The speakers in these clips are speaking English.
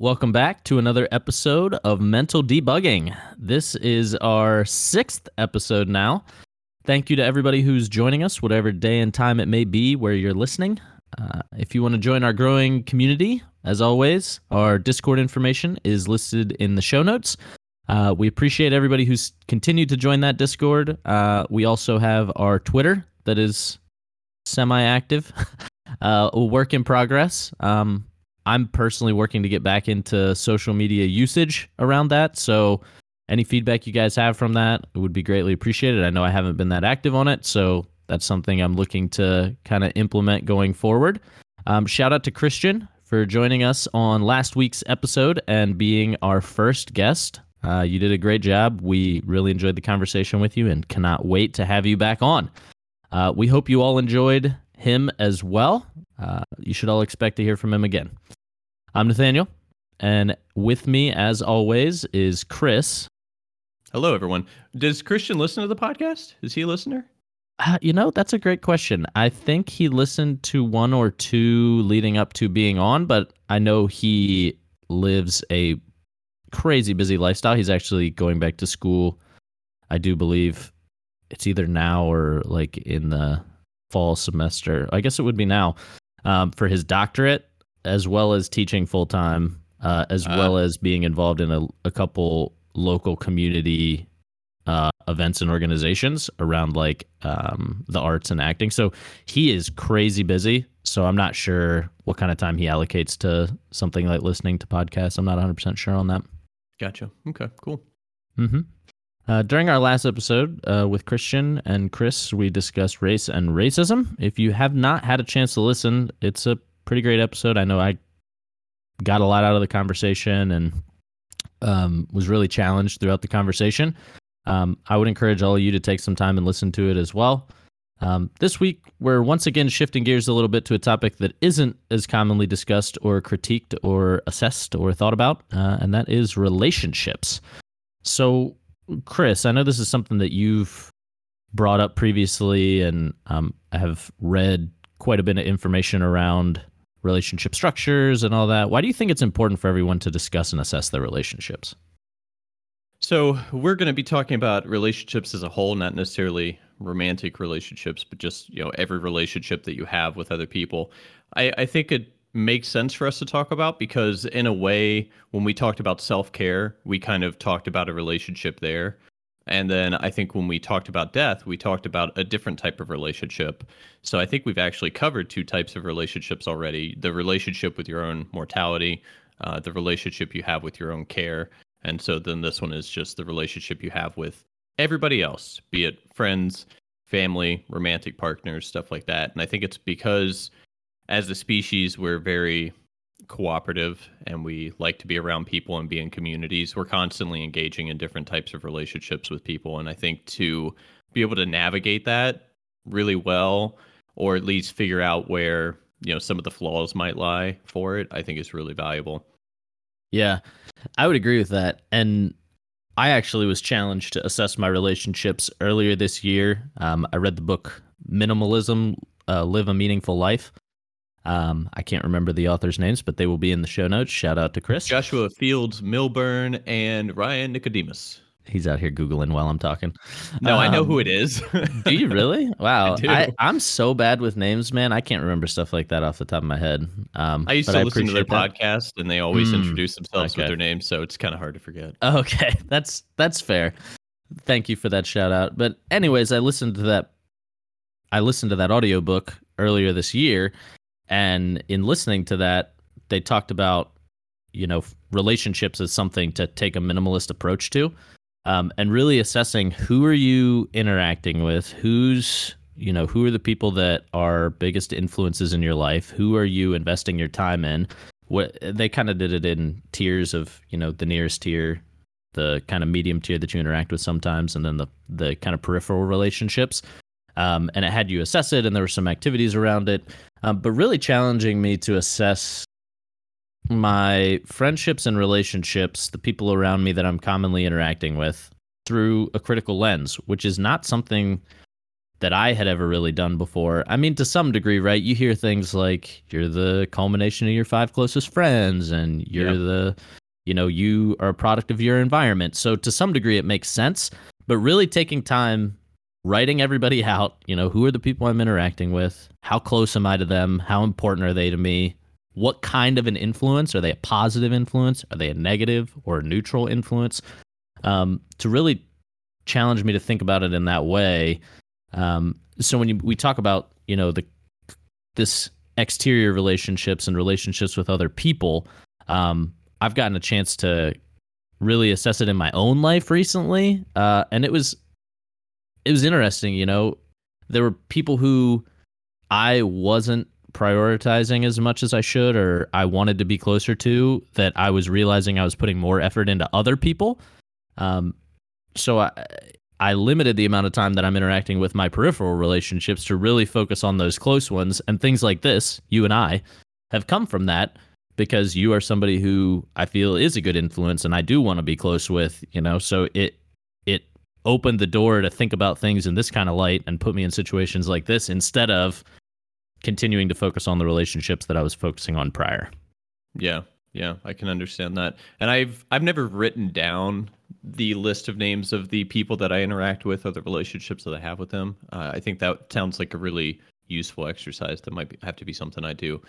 Welcome back to another episode of Mental Debugging. This is our sixth episode now. Thank you to everybody who's joining us, whatever day and time it may be where you're listening. Uh, if you want to join our growing community, as always, our Discord information is listed in the show notes. Uh, we appreciate everybody who's continued to join that Discord. Uh, we also have our Twitter that is semi active, uh, a work in progress. Um, I'm personally working to get back into social media usage around that. So, any feedback you guys have from that would be greatly appreciated. I know I haven't been that active on it, so that's something I'm looking to kind of implement going forward. Um, shout out to Christian for joining us on last week's episode and being our first guest. Uh, you did a great job. We really enjoyed the conversation with you and cannot wait to have you back on. Uh, we hope you all enjoyed him as well. Uh, you should all expect to hear from him again. I'm Nathaniel, and with me, as always, is Chris. Hello, everyone. Does Christian listen to the podcast? Is he a listener? Uh, you know, that's a great question. I think he listened to one or two leading up to being on, but I know he lives a crazy busy lifestyle. He's actually going back to school. I do believe it's either now or like in the fall semester. I guess it would be now um, for his doctorate as well as teaching full time, uh, as uh, well as being involved in a, a couple local community uh, events and organizations around like um, the arts and acting. So he is crazy busy. So I'm not sure what kind of time he allocates to something like listening to podcasts. I'm not 100% sure on that. Gotcha. Okay, cool. Mm-hmm. Uh, during our last episode uh, with Christian and Chris, we discussed race and racism. If you have not had a chance to listen, it's a pretty great episode. I know I got a lot out of the conversation and um, was really challenged throughout the conversation. Um, I would encourage all of you to take some time and listen to it as well. Um, this week, we're once again shifting gears a little bit to a topic that isn't as commonly discussed or critiqued or assessed or thought about, uh, and that is relationships. So, Chris, I know this is something that you've brought up previously and um, I have read quite a bit of information around relationship structures and all that. Why do you think it's important for everyone to discuss and assess their relationships? So, we're going to be talking about relationships as a whole, not necessarily romantic relationships, but just, you know, every relationship that you have with other people. I, I think it makes sense for us to talk about because, in a way, when we talked about self care, we kind of talked about a relationship there. And then I think when we talked about death, we talked about a different type of relationship. So I think we've actually covered two types of relationships already the relationship with your own mortality, uh, the relationship you have with your own care. And so then this one is just the relationship you have with everybody else, be it friends, family, romantic partners, stuff like that. And I think it's because as a species, we're very cooperative and we like to be around people and be in communities. We're constantly engaging in different types of relationships with people. And I think to be able to navigate that really well, or at least figure out where, you know, some of the flaws might lie for it, I think is really valuable. Yeah, I would agree with that. And I actually was challenged to assess my relationships earlier this year. Um, I read the book Minimalism uh, Live a Meaningful Life um, I can't remember the authors' names, but they will be in the show notes. Shout out to Chris. Joshua Fields Millburn and Ryan Nicodemus. He's out here Googling while I'm talking. No, um, I know who um, it is. do you really? Wow. I, am so bad with names, man. I can't remember stuff like that off the top of my head. Um, I used to I listen to their that. podcast and they always mm, introduce themselves okay. with their names, so it's kind of hard to forget. Okay. That's that's fair. Thank you for that shout out. But anyways, I listened to that I listened to that audiobook earlier this year and in listening to that, they talked about, you know, relationships as something to take a minimalist approach to. Um, and really assessing who are you interacting with, who's you know who are the people that are biggest influences in your life, who are you investing your time in. What they kind of did it in tiers of you know the nearest tier, the kind of medium tier that you interact with sometimes, and then the the kind of peripheral relationships. Um, and it had you assess it, and there were some activities around it um, but really challenging me to assess my friendships and relationships, the people around me that I'm commonly interacting with, through a critical lens, which is not something that I had ever really done before. I mean, to some degree, right? You hear things like you're the culmination of your five closest friends and you're yep. the, you know, you are a product of your environment. So to some degree, it makes sense. But really taking time, writing everybody out, you know, who are the people I'm interacting with? How close am I to them? How important are they to me? What kind of an influence? Are they a positive influence? Are they a negative or a neutral influence? Um, to really challenge me to think about it in that way um, so when you, we talk about you know the this exterior relationships and relationships with other people, um, I've gotten a chance to really assess it in my own life recently, uh, and it was it was interesting. You know, there were people who I wasn't prioritizing as much as I should, or I wanted to be closer to. That I was realizing I was putting more effort into other people. Um, so I, I limited the amount of time that I'm interacting with my peripheral relationships to really focus on those close ones. And things like this, you and I, have come from that because you are somebody who I feel is a good influence and I do want to be close with, you know. So it opened the door to think about things in this kind of light and put me in situations like this instead of continuing to focus on the relationships that I was focusing on prior. Yeah. Yeah, I can understand that. And I've I've never written down the list of names of the people that I interact with or the relationships that I have with them. Uh, I think that sounds like a really useful exercise that might be, have to be something I do.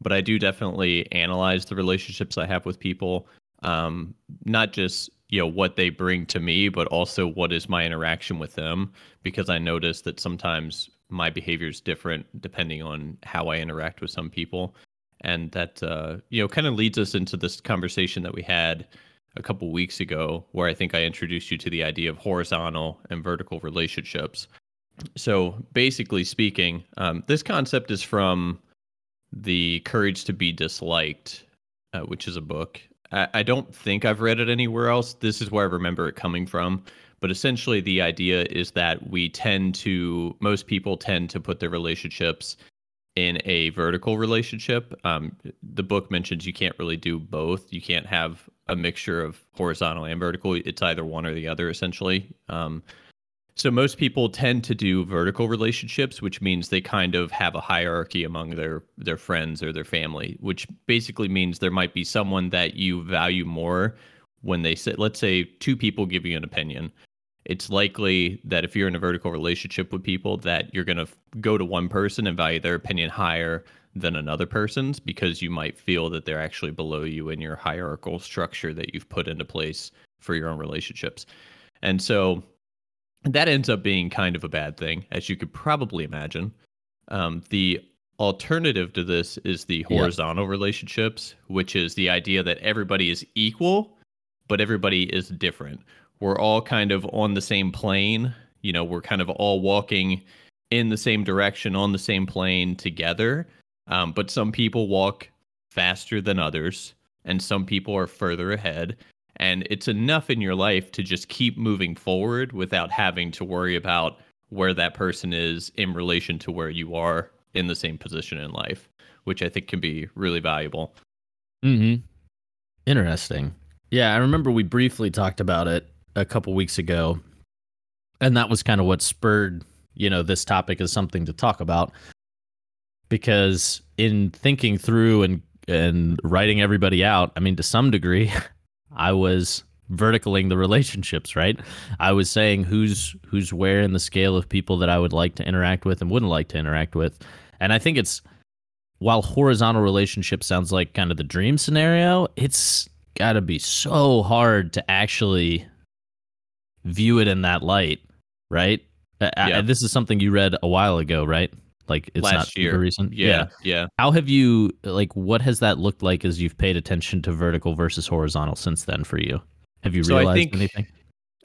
But I do definitely analyze the relationships I have with people, um, not just you know what they bring to me, but also what is my interaction with them, because I notice that sometimes my behavior is different depending on how I interact with some people, and that uh, you know kind of leads us into this conversation that we had a couple weeks ago where I think I introduced you to the idea of horizontal and vertical relationships. So, basically speaking, um, this concept is from The Courage to Be Disliked, uh, which is a book. I, don't think I've read it anywhere else. This is where I remember it coming from. But essentially, the idea is that we tend to, most people tend to put their relationships in a vertical relationship. Um, the book mentions you can't really do both. You can't have a mixture of horizontal and vertical. It's either one or the other, essentially. Um, so most people tend to do vertical relationships, which means they kind of have a hierarchy among their their friends or their family, which basically means there might be someone that you value more when they say, let's say, two people give you an opinion. It's likely that if you're in a vertical relationship with people, that you're going to go to one person and value their opinion higher than another person's because you might feel that they're actually below you in your hierarchical structure that you've put into place for your own relationships. And so that ends up being kind of a bad thing, as you could probably imagine. Um, the alternative to this is the horizontal yeah. relationships, which is the idea that everybody is equal, but everybody is different. We're all kind of on the same plane. You know, we're kind of all walking in the same direction on the same plane together um, but some people walk faster than others, and some people are further ahead. And it's enough in your life to just keep moving forward without having to worry about where that person is in relation to where you are in the same position in life, which I think can be really valuable. Hmm. Interesting. Yeah, I remember we briefly talked about it a couple weeks ago, and that was kind of what spurred you know this topic as something to talk about because in thinking through and and writing everybody out, I mean, to some degree, I was verticaling the relationships, right? I was saying who's who's where in the scale of people that I would like to interact with and wouldn't like to interact with. And I think it's while horizontal relationship sounds like kind of the dream scenario, it's got to be so hard to actually view it in that light, right? Uh, uh, yeah. I, this is something you read a while ago, right? Like it's Last not year. recent. Yeah, yeah, yeah. How have you like? What has that looked like as you've paid attention to vertical versus horizontal since then for you? Have you realized so I think, anything?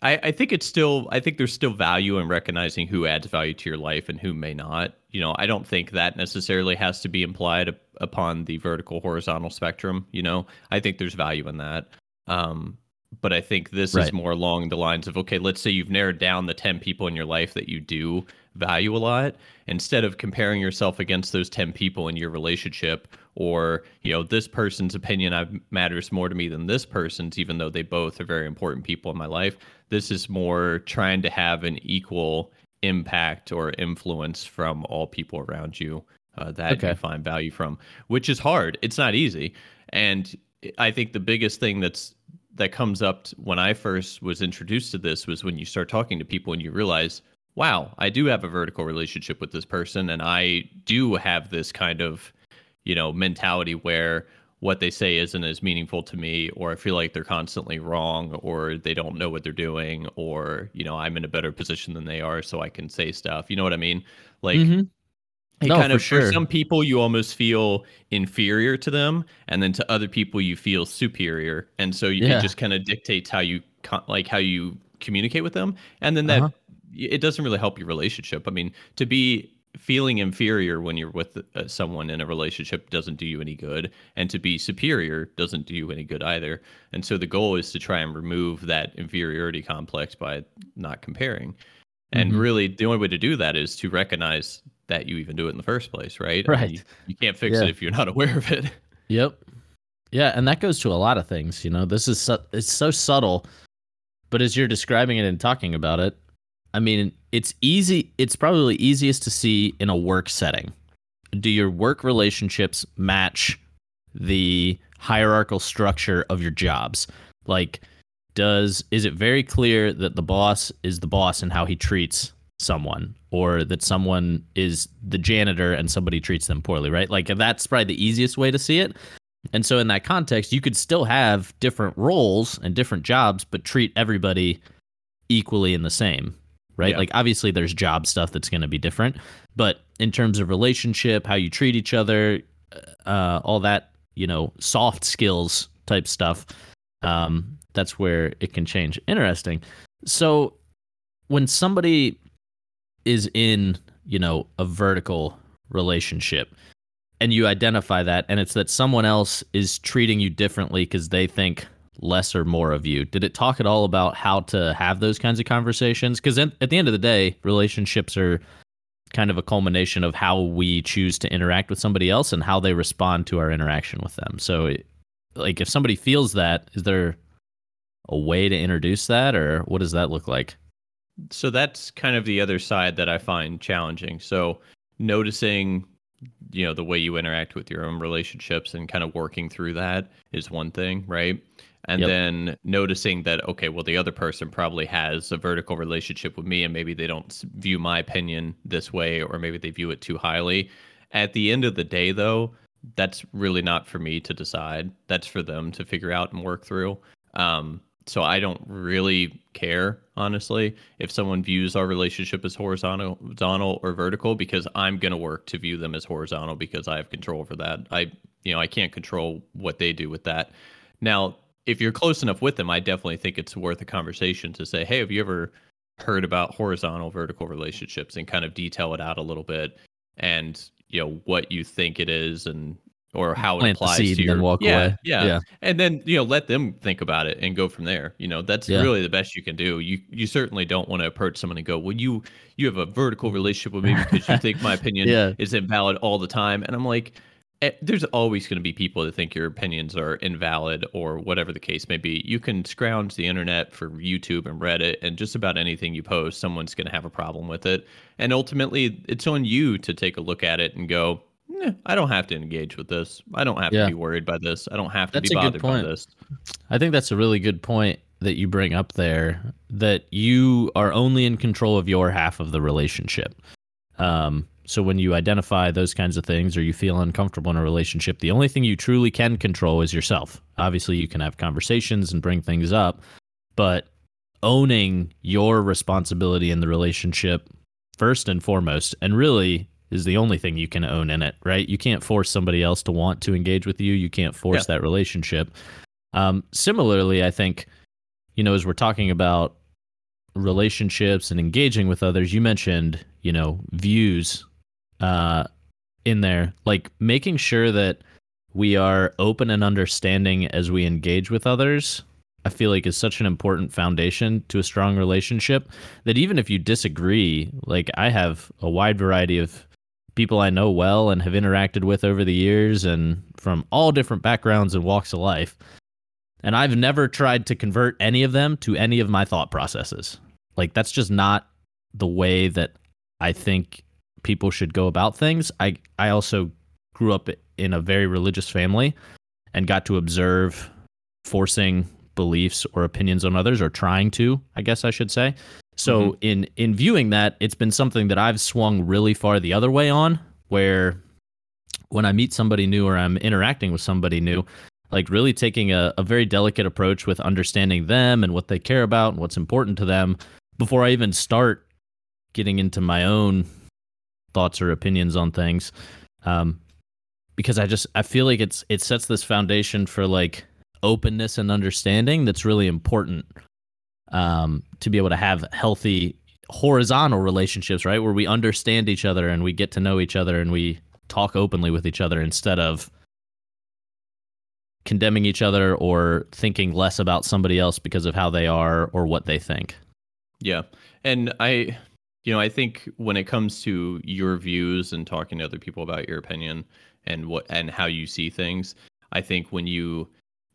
I, I think it's still. I think there's still value in recognizing who adds value to your life and who may not. You know, I don't think that necessarily has to be implied upon the vertical horizontal spectrum. You know, I think there's value in that. Um, but I think this right. is more along the lines of okay, let's say you've narrowed down the 10 people in your life that you do value a lot instead of comparing yourself against those 10 people in your relationship or you know this person's opinion matters more to me than this person's even though they both are very important people in my life this is more trying to have an equal impact or influence from all people around you uh, that Okay. you find value from, which is hard. It's not easy, and I think the biggest thing that's that comes up when I first was introduced to this was when you start talking to people and you realize, wow, I do have a vertical relationship with this person, and I do have this kind of, you know, mentality where what they say isn't as meaningful to me, or I feel like they're constantly wrong, or they don't know what they're doing, or you know, I'm in a better position than they are, so I can say stuff. You know what I mean? Like Mhm. it No, kind for of for sure. some people you almost feel inferior to them and then to other people you feel superior and so you, Yeah. it just kind of dictates how you like how you communicate with them and then that Uh-huh. It doesn't really help your relationship i mean to be feeling inferior when you're with uh, someone in a relationship doesn't do you any good and to be superior doesn't do you any good either and so the goal is to try and remove that inferiority complex by not comparing and Mhm. really the only way to do that is to recognize that you even do it in the first place right I mean, Right. you, you can't fix Yeah. it if you're not aware of it Yep. Yeah, and that goes to a lot of things. You know, this is su- it's so subtle, but as you're describing it and talking about it, I mean, it's easy. It's probably easiest to see in a work setting. Do your work relationships match the hierarchical structure of your jobs? Like, does is it very clear that the boss is the boss and how he treats someone, or that someone is the janitor and somebody treats them poorly? Right? Like, that's probably the easiest way to see it. And so, in that context, you could still have different roles and different jobs, but treat everybody equally in the same, right? Yeah. Like, obviously, there's job stuff that's going to be different, but in terms of relationship, how you treat each other, uh, all that, you know, soft skills type stuff, um, that's where it can change. Interesting. So, when somebody is in, you know, a vertical relationship, and you identify that and it's that someone else is treating you differently because they think less or more of you did it talk at all about how to have those kinds of conversations because at the end of the day relationships are kind of a culmination of how we choose to interact with somebody else and how they respond to our interaction with them so like if somebody feels that is there a way to introduce that or what does that look like so that's kind of the other side that I find challenging. So noticing, you know, the way you interact with your own relationships and kind of working through that is one thing, right? And Yep. then noticing that okay, well, the other person probably has a vertical relationship with me, and maybe they don't view my opinion this way, or maybe they view it too highly. At the end of the day, though, that's really not for me to decide. That's for them to figure out and work through. Um, so I don't really care, honestly, if someone views our relationship as horizontal, horizontal or vertical, because I'm gonna work to view them as horizontal because I have control over that. I, you know, I can't control what they do with that. Now, if you're close enough with them, I definitely think it's worth a conversation to say, hey, have you ever heard about horizontal vertical relationships and kind of detail it out a little bit and you know what you think it is and or how it Plant the applies to your walk yeah, away. Yeah. Yeah. And then, you know, let them think about it and go from there. You know, that's Yeah. really the best you can do. You you certainly don't want to approach someone and go, Well, you you have a vertical relationship with me because you think my opinion Yeah. is invalid all the time. And I'm like, there's always going to be people that think your opinions are invalid or whatever the case may be. You can scrounge the internet for YouTube and Reddit, and just about anything you post, someone's going to have a problem with it. And ultimately, it's on you to take a look at it and go, "Eh, I don't have to engage with this. I don't have Yeah. to be worried by this. I don't have to That's be bothered by this. I think that's a really good point that you bring up there that you are only in control of your half of the relationship. Um, so when you identify those kinds of things or you feel uncomfortable in a relationship, the only thing you truly can control is yourself. Obviously, you can have conversations and bring things up, but owning your responsibility in the relationship first and foremost, and really is the only thing you can own in it, right? You can't force somebody else to want to engage with you. You can't force that relationship. Um, similarly, I think, you know, as we're talking about relationships and engaging with others, you mentioned, you know, views uh, in there, like making sure that we are open and understanding as we engage with others. I feel like is such an important foundation to a strong relationship that even if you disagree, like I have a wide variety of people I know well and have interacted with over the years and from all different backgrounds and walks of life. And I've never tried to convert any of them to any of my thought processes. Like that's just not the way that I think people should go about things. I I also grew up in a very religious family and got to observe forcing beliefs or opinions on others or trying to, I guess I should say. So mm-hmm. in in viewing that, it's been something that I've swung really far the other way on where when I meet somebody new or I'm interacting with somebody new, like really taking a, a very delicate approach with understanding them and what they care about and what's important to them before I even start getting into my own thoughts or opinions on things. Um, because I just I feel like it's it sets this foundation for like openness and understanding that's really important um, to be able to have healthy horizontal relationships, right? Where we understand each other and we get to know each other and we talk openly with each other instead of condemning each other or thinking less about somebody else because of how they are or what they think. Yeah. And I you know, I think when it comes to your views and talking to other people about your opinion and what and how you see things, I think when you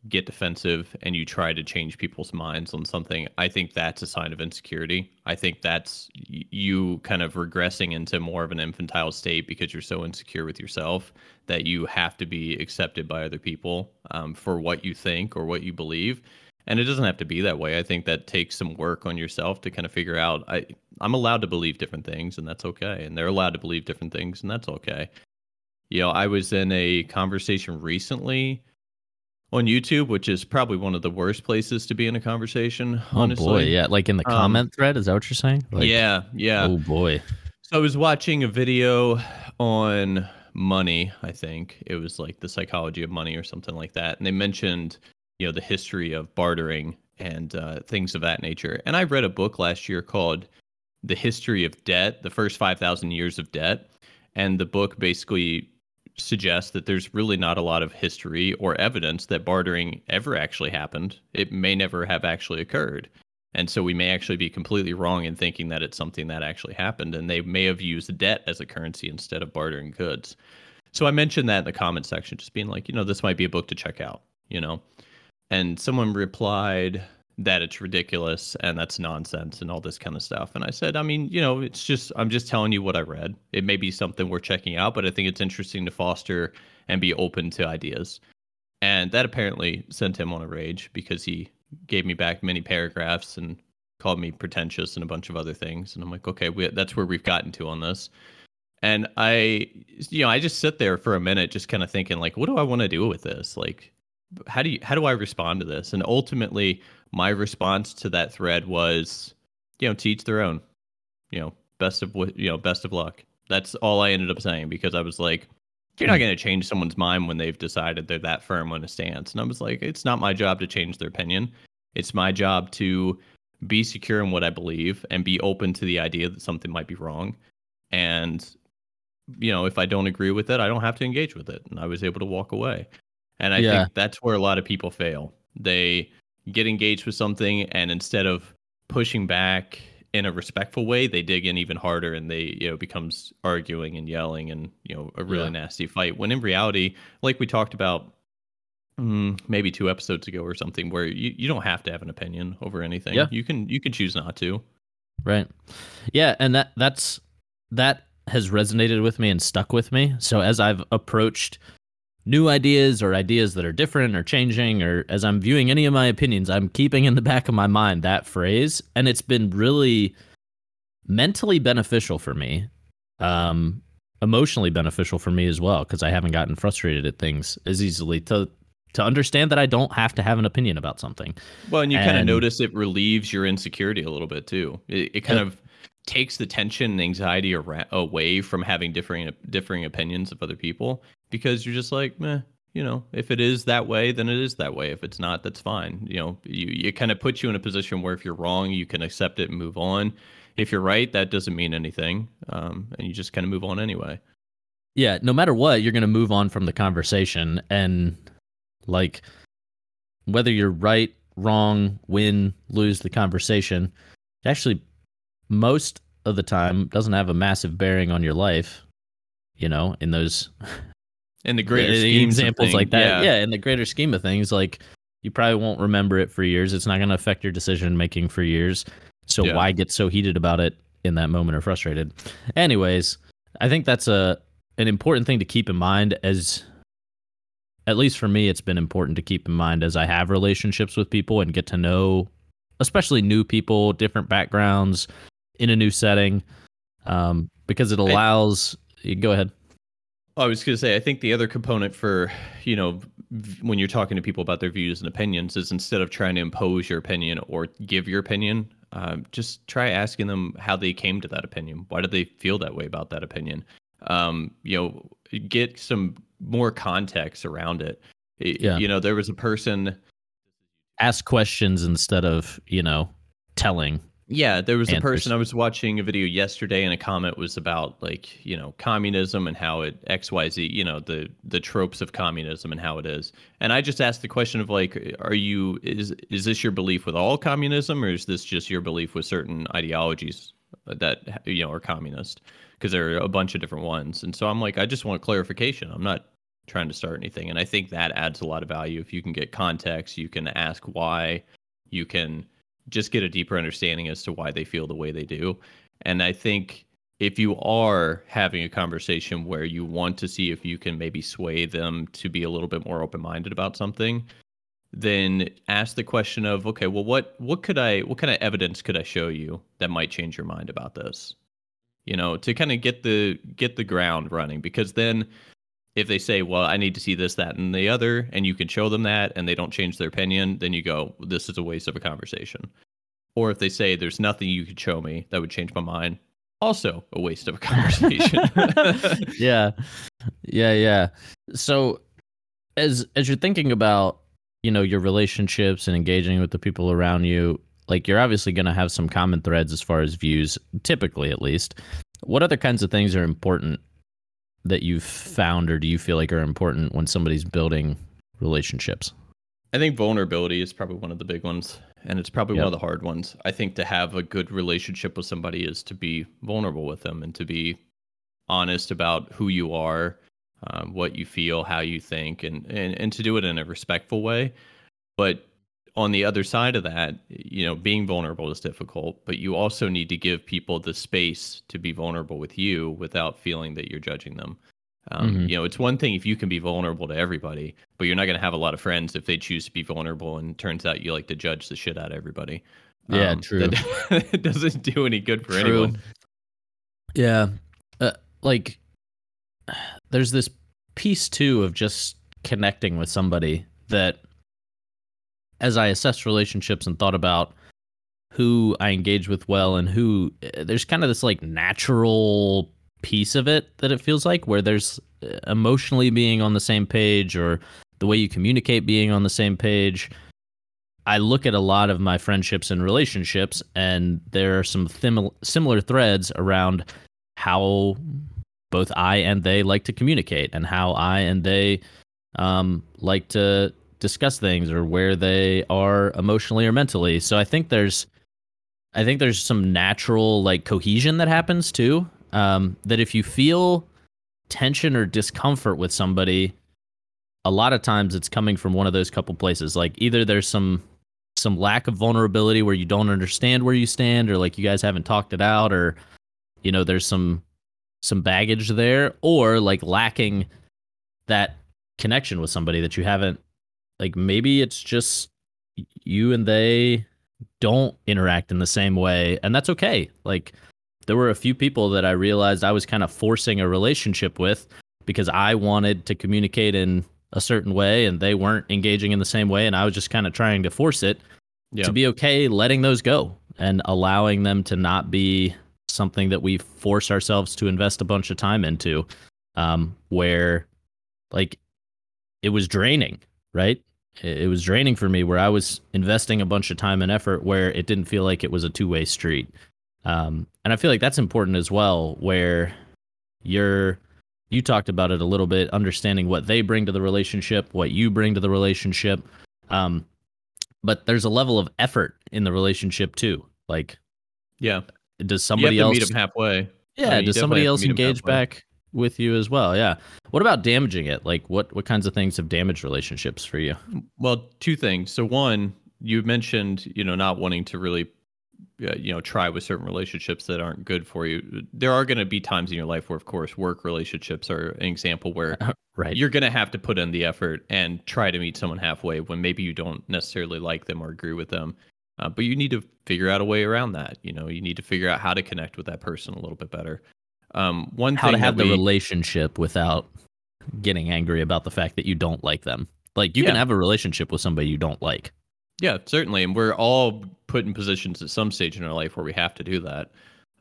get defensive and you try to change people's minds on something, I think that's a sign of insecurity. I think that's you kind of regressing into more of an infantile state because you're so insecure with yourself that you have to be accepted by other people um, for what you think or what you believe. And it doesn't have to be that way. I think that takes some work on yourself to kind of figure out I, I'm allowed to believe different things and that's okay. And they're allowed to believe different things and that's okay. You know, I was in a conversation recently on YouTube, which is probably one of the worst places to be in a conversation. Honestly. Oh boy, yeah, like in the um, comment thread. Is that what you're saying? Like, yeah, yeah. Oh boy. So I was watching a video on money. I think it was like the psychology of money or something like that, and they mentioned you know the history of bartering and uh, things of that nature. And I read a book last year called "The History of Debt: The First Five Thousand Years of Debt," and the book basically suggests that there's really not a lot of history or evidence that bartering ever actually happened. It may never have actually occurred. And so we may actually be completely wrong in thinking that it's something that actually happened. And they may have used debt as a currency instead of bartering goods. So I mentioned that in the comment section, just being like, you know, this might be a book to check out, you know. And someone replied, that it's ridiculous and that's nonsense and all this kind of stuff. And I said, I mean, you know, it's just I'm just telling you what I read. It may be something worth checking out, but I think it's interesting to foster and be open to ideas. And that apparently sent him on a rage because he gave me back many paragraphs and called me pretentious and a bunch of other things. And I'm like, okay, we, that's where we've gotten to on this. And I, you know, I just sit there for a minute, just kind of thinking, like, what do I want to do with this? Like, how do you, how do I respond to this? And ultimately, my response to that thread was, you know, teach their own. You know, best of you know, best of luck. That's all I ended up saying because I was like, you're not hmm. going to change someone's mind when they've decided they're that firm on a stance. And I was like, it's not my job to change their opinion. It's my job to be secure in what I believe and be open to the idea that something might be wrong. And you know, if I don't agree with it, I don't have to engage with it. And I was able to walk away. And I yeah. think that's where a lot of people fail. They get engaged with something and instead of pushing back in a respectful way they dig in even harder and they you know becomes arguing and yelling and you know a really yeah. nasty fight when in reality like we talked about mm, maybe two episodes ago or something where you, you don't have to have an opinion over anything yeah. you can you can choose not to right yeah and that that's that has resonated with me and stuck with me so as i've approached new ideas or ideas that are different or changing or as I'm viewing any of my opinions, I'm keeping in the back of my mind that phrase and it's been really mentally beneficial for me. Um emotionally beneficial for me as well because I haven't gotten frustrated at things as easily to to understand that I don't have to have an opinion about something. Well, and you kind of notice it relieves your insecurity a little bit too. It, it kind of takes the tension and anxiety away from having differing differing opinions of other people because you're just like, meh, you know, if it is that way, then it is that way. If it's not, that's fine. You know, you it kind of puts you in a position where if you're wrong, you can accept it and move on. If you're right, that doesn't mean anything, um, and you just kind of move on anyway. Yeah, no matter what, you're going to move on from the conversation, and like whether you're right, wrong, win, lose the conversation, actually most of the time doesn't have a massive bearing on your life you know in those in the greater examples like that yeah. yeah in the greater scheme of things like you probably won't remember it for years it's not going to affect your decision making for years so yeah. why get so heated about it in that moment or frustrated. Anyways, I think that's a an important thing to keep in mind as at least for me it's been important to keep in mind as I have relationships with people and get to know especially new people, different backgrounds in a new setting. Um, because it allows I, go ahead. I was going to say, I think the other component for, you know, when you're talking to people about their views and opinions is instead of trying to impose your opinion or give your opinion, um, just try asking them how they came to that opinion. Why did they feel that way about that opinion? Um, you know, get some more context around it. Yeah. You know, there was a person. Ask questions instead of, you know, telling yeah, there was a person I was watching a video yesterday, and a comment was about like you know communism and how it X Y Z, you know the the tropes of communism and how it is. And I just asked the question of like, are you is is this your belief with all communism, or is this just your belief with certain ideologies that you know are communist? Because there are a bunch of different ones, and so I'm like, I just want clarification. I'm not trying to start anything, and I think that adds a lot of value if you can get context, you can ask why, you can just get a deeper understanding as to why they feel the way they do. And I think if you are having a conversation where you want to see if you can maybe sway them to be a little bit more open-minded about something, then ask the question of, okay, well what what could I what kind of evidence could I show you that might change your mind about this? You know, to kind of get the get the ground running because then if they say, well, I need to see this, that, and the other, and you can show them that and they don't change their opinion, then you go, this is a waste of a conversation. Or if they say, there's nothing you could show me that would change my mind, also a waste of a conversation. yeah. Yeah. Yeah. So as, as you're thinking about, you know, your relationships and engaging with the people around you, like you're obviously going to have some common threads as far as views, typically at least. What other kinds of things are important that you've found or do you feel like are important when somebody's building relationships? I think vulnerability is probably one of the big ones, and it's probably yep. one of the hard ones. I think to have a good relationship with somebody is to be vulnerable with them and to be honest about who you are, um, what you feel, how you think, and, and and to do it in a respectful way. But on the other side of that, you know, being vulnerable is difficult, but you also need to give people the space to be vulnerable with you without feeling that you're judging them. Um, mm-hmm. You know, it's one thing if you can be vulnerable to everybody, but you're not going to have a lot of friends if they choose to be vulnerable and turns out you like to judge the shit out of everybody. Yeah, um, true. That doesn't do any good for true. anyone. Yeah. Uh, like, there's this piece too of just connecting with somebody that as I assessed relationships and thought about who I engage with well and who there's kind of this like natural piece of it that it feels like where there's uh, emotionally being on the same page or the way you communicate being on the same page. I look at a lot of my friendships and relationships, and there are some thim- similar threads around how both I and they like to communicate and how I and they um, like to discuss things or where they are emotionally or mentally. So I think there's I think there's some natural like cohesion that happens too. Um, that if you feel tension or discomfort with somebody, a lot of times it's coming from one of those couple places. Like either there's some some lack of vulnerability where you don't understand where you stand, or like you guys haven't talked it out, or you know there's some some baggage there, or like lacking that connection with somebody that you haven't like maybe it's just you and they don't interact in the same way and that's okay like there were a few people that i realized i was kind of forcing a relationship with because i wanted to communicate in a certain way and they weren't engaging in the same way and i was just kind of trying to force it yeah. to be okay letting those go and allowing them to not be something that we force ourselves to invest a bunch of time into um, where like it was draining right it was draining for me where I was investing a bunch of time and effort where it didn't feel like it was a two way street. Um, and I feel like that's important as well, where you're, you talked about it a little bit, understanding what they bring to the relationship, what you bring to the relationship. Um, but there's a level of effort in the relationship too. Like, yeah, does somebody else meet them halfway? Yeah, I mean, does somebody else engage back with you as well. Yeah. What about damaging it? Like what what kinds of things have damaged relationships for you? Well, two things. So one, you mentioned, you know, not wanting to really uh, you know try with certain relationships that aren't good for you there are going to be times in your life where of course work relationships are an example where right you're going to have to put in the effort and try to meet someone halfway when maybe you don't necessarily like them or agree with them uh, but you need to figure out a way around that you know you need to figure out how to connect with that person a little bit better um, one how thing to have that the we, relationship without getting angry about the fact that you don't like them like you can have a relationship with somebody you don't like Yeah, certainly, and we're all put in positions at some stage in our life where we have to do that.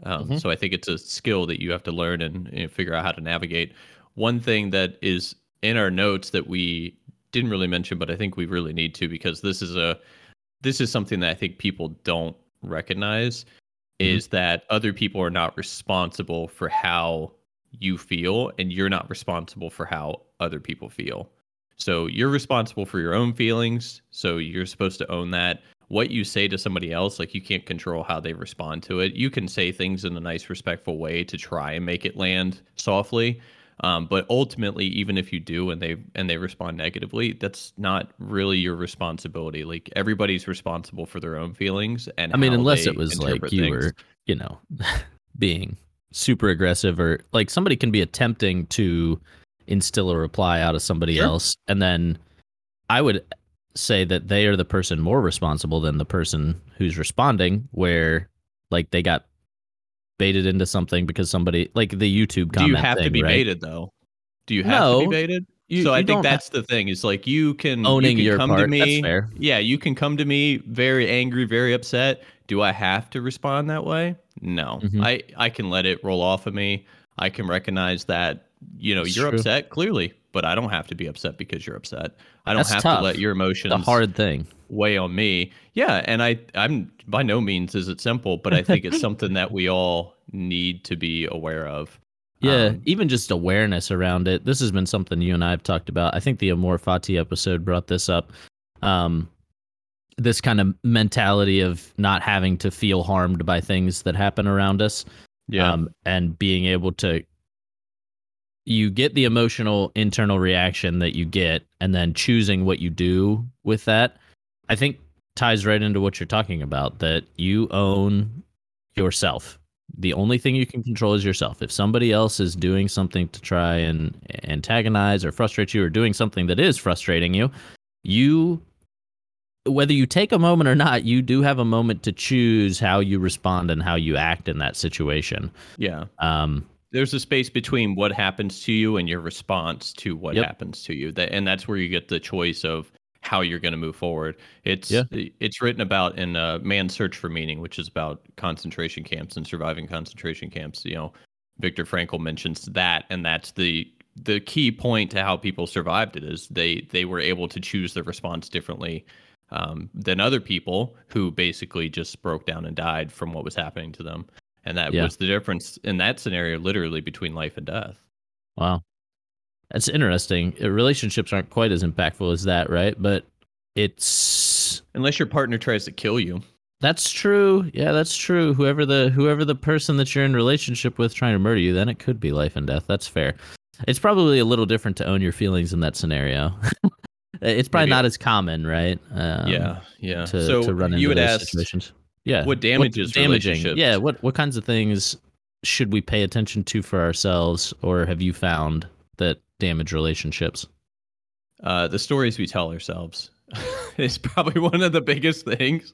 Um, Mhm. So I think it's a skill that you have to learn and, and figure out how to navigate. One thing that is in our notes that we didn't really mention, but I think we really need to because this is a this is something that I think people don't recognize Mhm. is that other people are not responsible for how you feel and you're not responsible for how other people feel. So you're responsible for your own feelings. So you're supposed to own that. What you say to somebody else, like you can't control how they respond to it. You can say things in a nice, respectful way to try and make it land softly. Um, but ultimately, even if you do and they and they respond negatively, that's not really your responsibility. Like everybody's responsible for their own feelings. And I mean, unless it was like you things. were, you know, being super aggressive or like somebody can be attempting to instill a reply out of somebody Sure. else. And then I would say that they are the person more responsible than the person who's responding, where like they got baited into something because somebody, like the YouTube comment. Do you have to be right? baited though? Do you have to be baited? You- so I think ha- that's the thing. Is like you can Owning you can your come part, to me. Yeah, you can come to me very angry, very upset. Do I have to respond that way? No. Mhm. I I can let it roll off of me. I can recognize that you know It's you're true. upset clearly, but I don't have to be upset because you're upset. I don't That's have tough. to let your emotions the hard thing. Weigh on me. Yeah, and I I'm by no means is it simple, but I think it's something that we all need to be aware of. Yeah, Um, even just awareness around it. This has been something you and I have talked about. I think the Amor Fati episode brought this up. Um, this kind of mentality of not having to feel harmed by things that happen around us. yeah. Um, and being able to, you get the emotional internal reaction that you get, and then choosing what you do with that. I think ties right into what you're talking about that you own yourself. The only thing you can control is yourself. If somebody else is doing something to try and antagonize or frustrate you or doing something that is frustrating you, you whether you take a moment or not, you do have a moment to choose how you respond and how you act in that situation. yeah. Um, there's a space between what happens to you and your response to what Yep. happens to you that and that's where you get the choice of how you're going to move forward it's Yeah. it's written about in uh, man's search for meaning which is about concentration camps and surviving concentration camps you know Viktor Frankl mentions that and that's the the key point to how people survived it is they they were able to choose their response differently um, than other people who basically just broke down and died from what was happening to them and that Yeah. was the difference in that scenario literally between life and death Wow. That's interesting. Uh, Relationships aren't quite as impactful as that, right? But it's unless your partner tries to kill you that's true. Yeah, that's true. Whoever the whoever the person that you're in relationship with trying to murder you, then it could be life and death. That's fair. It's probably a little different to own your feelings in that scenario. it's probably Maybe. not as common, right? Um, yeah yeah To, so to run into you would ask situations. Yeah. what damages damaging? Yeah. What what kinds of things should we pay attention to for ourselves, or have you found that damage relationships? uh, the stories we tell ourselves is probably one of the biggest things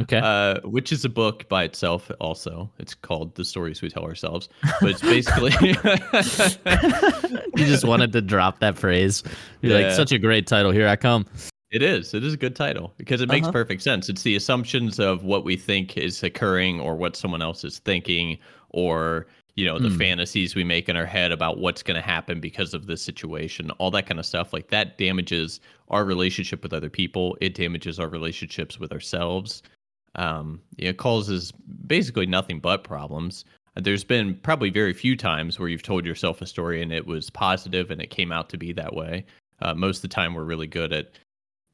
Okay. uh, which is a book by itself also it's called the stories we tell ourselves but it's basically you just wanted to drop that phrase. You're like, such a great title. Here I come. It is. It is a good title because it makes Uh-huh. perfect sense. It's the assumptions of what we think is occurring or what someone else is thinking or, you know, the Hmm. fantasies we make in our head about what's going to happen because of this situation, all that kind of stuff. Like that damages our relationship with other people. It damages our relationships with ourselves. Um, it causes basically nothing but problems. There's been probably very few times where you've told yourself a story and it was positive and it came out to be that way. Uh, most of the time, we're really good at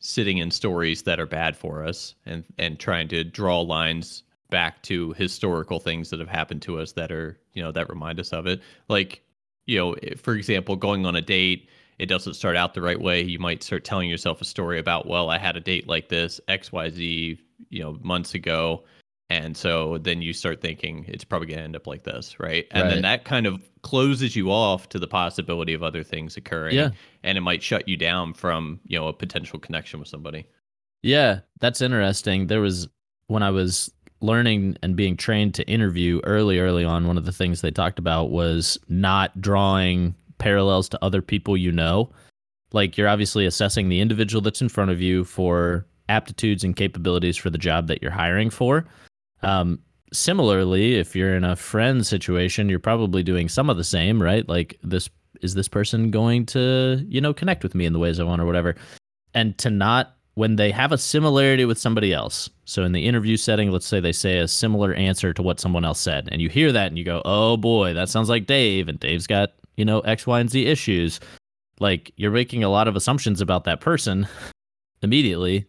sitting in stories that are bad for us and and trying to draw lines back to historical things that have happened to us that are you know that remind us of it like you know for example going on a date it doesn't start out the right way you might start telling yourself a story about well i had a date like this xyz you know months ago And so then you start thinking it's probably going to end up like this, right? And Right. then that kind of closes you off to the possibility of other things occurring. Yeah. And it might shut you down from, you know, a potential connection with somebody. Yeah, that's interesting. There was when I was learning and being trained to interview early, early on, one of the things they talked about was not drawing parallels to other people you know. Like you're obviously assessing the individual that's in front of you for aptitudes and capabilities for the job that you're hiring for. Um, similarly, if you're in a friend situation, you're probably doing some of the same, right? Like this is this person going to, you know, connect with me in the ways I want or whatever. And to not when they have a similarity with somebody else. So in the interview setting, let's say they say a similar answer to what someone else said, and you hear that and you go, "Oh boy, that sounds like Dave," and Dave's got you know X, Y, and Z issues. Like you're making a lot of assumptions about that person immediately,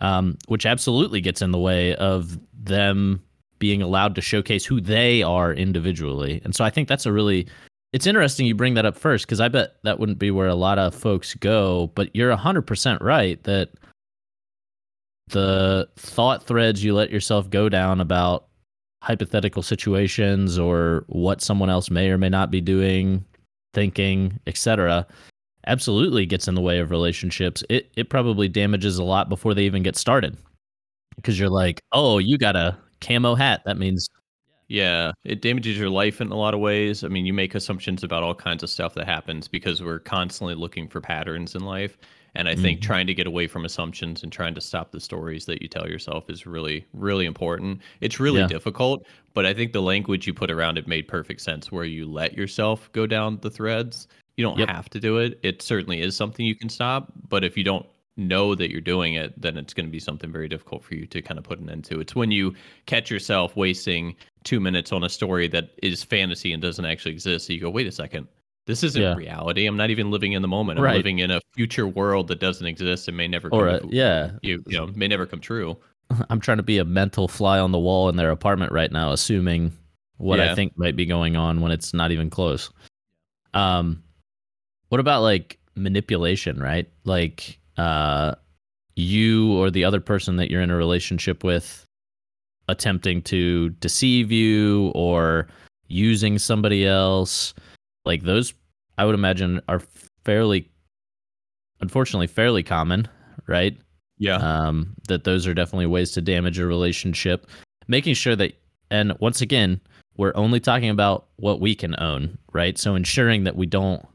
um, which absolutely gets in the way of them being allowed to showcase who they are individually. And so I think that's a really it's interesting you bring that up first because I bet that wouldn't be where a lot of folks go. But you're 100% right that the thought threads you let yourself go down about hypothetical situations or what someone else may or may not be doing, thinking, etc., absolutely gets in the way of relationships. It it probably damages a lot before they even get started. Because you're like, "Oh, you got a camo hat. That means Yeah, it damages your life in a lot of ways. I mean, you make assumptions about all kinds of stuff that happens because we're constantly looking for patterns in life. And I think Mhm. trying to get away from assumptions and trying to stop the stories that you tell yourself is really, really important. It's really Yeah. difficult, but I think the language you put around it made perfect sense where you let yourself go down the threads. You don't Yep. have to do it. It certainly is something you can stop, but if you don't know that you're doing it, then it's going to be something very difficult for you to kind of put an end to. It's when you catch yourself wasting two minutes on a story that is fantasy and doesn't actually exist. So you go, wait a second, this isn't Yeah. reality. I'm not even living in the moment. I'm Right. living in a future world that doesn't exist and may never or come a, yeah, you, you know may never come true. I'm trying to be a mental fly on the wall in their apartment right now, assuming what I think might be going on when it's not even close. Um, what about like manipulation, right? Like, uh, you or the other person that you're in a relationship with attempting to deceive you or using somebody else, like those, I would imagine are fairly, unfortunately, fairly common, right? Yeah. um, that those are definitely ways to damage a relationship. Making sure that, and once again, we're only talking about what we can own, right? So ensuring that we don't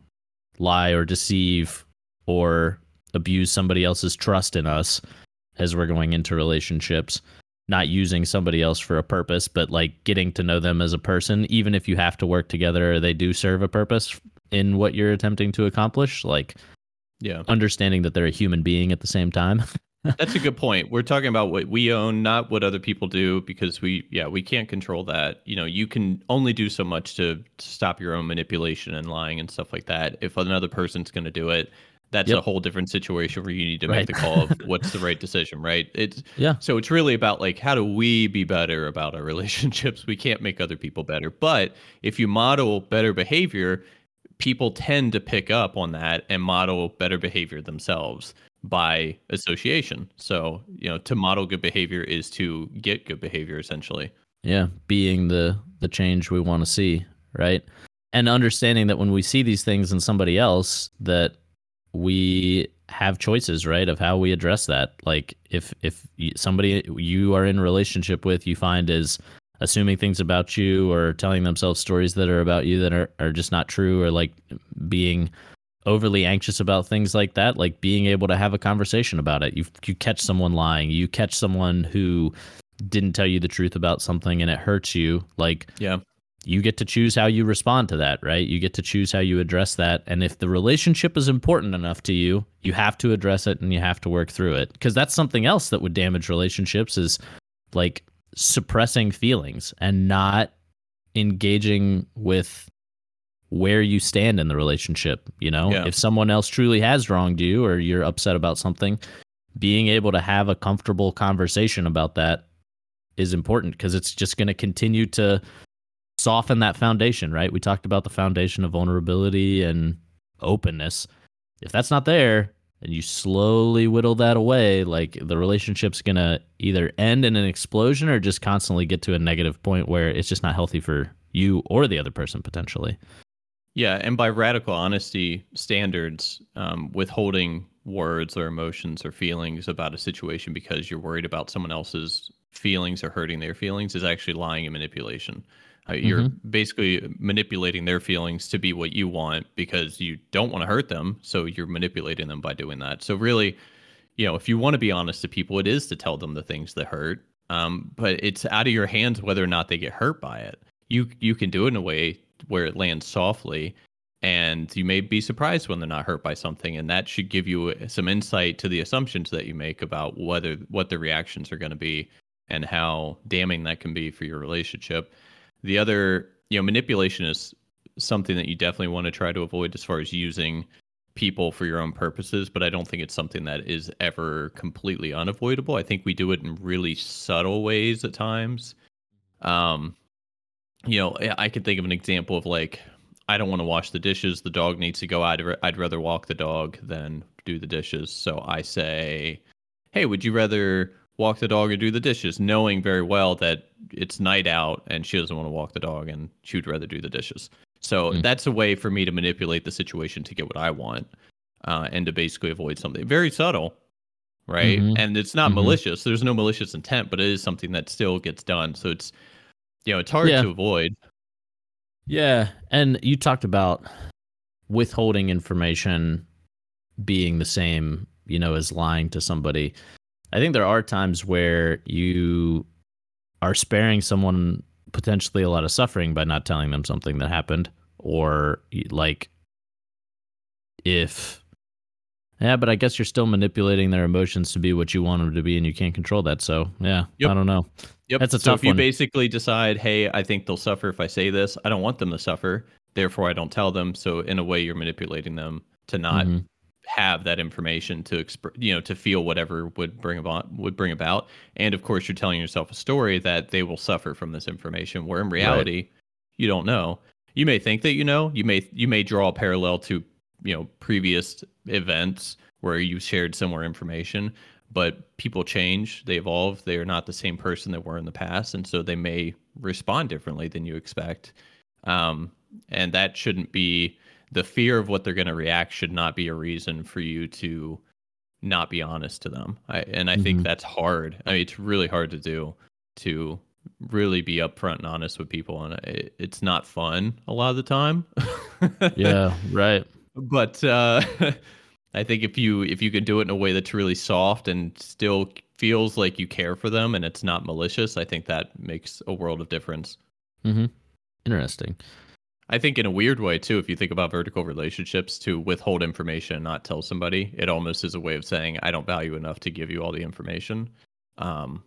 lie or deceive or abuse somebody else's trust in us as we're going into relationships. Not using somebody else for a purpose, but like getting to know them as a person, even if you have to work together they do serve a purpose in what you're attempting to accomplish. Like yeah. understanding that they're a human being at the same time. That's a good point. We're talking about what we own, not what other people do, because we, yeah, we can't control that. You know, you can only do so much to, to stop your own manipulation and lying and stuff like that. If another person's going to do it, that's Yep. a whole different situation where you need to Right. make the call of what's the right decision, right? It's Yeah. so it's really about like how do we be better about our relationships? We can't make other people better, but if you model better behavior, people tend to pick up on that and model better behavior themselves by association. So, you know, to model good behavior is to get good behavior essentially. yeah being the the change we want to see right and understanding that when we see these things in somebody else that we have choices right of how we address that. Like if if somebody you are in relationship with you find is assuming things about you or telling themselves stories that are about you that are, are just not true or like being overly anxious about things like that like being able to have a conversation about it. You you catch someone lying. You catch someone who didn't tell you the truth about something and it hurts you. Like Yeah. You get to choose how you respond to that right? You get to choose how you address that. And if the relationship is important enough to you you have to address it and you have to work through it. Because that's something else that would damage relationships is like suppressing feelings and not engaging with where you stand in the relationship you know? Yeah. if someone else truly has wronged you or you're upset about something being able to have a comfortable conversation about that is important because it's just going to continue to soften that foundation, right? We talked about the foundation of vulnerability and openness. If that's not there, and you slowly whittle that away, like the relationship's gonna either end in an explosion or just constantly get to a negative point where it's just not healthy for you or the other person potentially. Yeah, and by radical honesty standards, um, withholding words or emotions or feelings about a situation because you're worried about someone else's feelings or hurting their feelings is actually lying and manipulation. Uh, you're mm-hmm. basically manipulating their feelings to be what you want because you don't want to hurt them. So you're manipulating them by doing that. So really, you know, if you want to be honest to people, it is to tell them the things that hurt. Um, but it's out of your hands whether or not they get hurt by it. You you can do it in a way where it lands softly, and you may be surprised when they're not hurt by something, and that should give you some insight to the assumptions that you make about whether what the reactions are going to be and how damning that can be for your relationship. The other, you know, manipulation is something that you definitely want to try to avoid as far as using people for your own purposes, but I don't think it's something that is ever completely unavoidable. I think we do it in really subtle ways at times. Um, you know, I could think of an example of like, I don't want to wash the dishes. The dog needs to go. I'd, I'd rather walk the dog than do the dishes. So I say, hey, would you rather walk the dog or do the dishes, knowing very well that it's night out and she doesn't want to walk the dog and she'd rather do the dishes. So mm. that's a way for me to manipulate the situation to get what I want uh, and to basically avoid something very subtle, right? Mm-hmm. And it's not mm-hmm. malicious. There's no malicious intent, but it is something that still gets done. So it's, you know, it's hard yeah. to avoid. Yeah. And you talked about withholding information being the same, you know, as lying to somebody. I think there are times where you are sparing someone potentially a lot of suffering by not telling them something that happened or like if yeah but i guess you're still manipulating their emotions to be what you want them to be and you can't control that so yeah yep. i don't know yep that's a so tough if you one. basically decide hey i think they'll suffer if i say this i don't want them to suffer therefore i don't tell them so in a way you're manipulating them to not mm-hmm have that information to exp- you know to feel whatever would bring about would bring about. And of course you're telling yourself a story that they will suffer from this information where in reality right. you don't know. You may think that you know. You may you may draw a parallel to you know previous events where you shared similar information but people change they evolve they are not the same person that were in the past and so they may respond differently than you expect. Um, and that shouldn't be the fear of what they're going to react should not be a reason for you to not be honest to them. I, and I mm-hmm. think that's hard. I mean, it's really hard to do to really be upfront and honest with people, and it, it's not fun a lot of the time. yeah, right. But uh, I think if you if you can do it in a way that's really soft and still feels like you care for them and it's not malicious, I think that makes a world of difference. Mm-hmm. Interesting. I think in a weird way too, if you think about vertical relationships, to withhold information and not tell somebody, it almost is a way of saying I don't value enough to give you all the information. Um,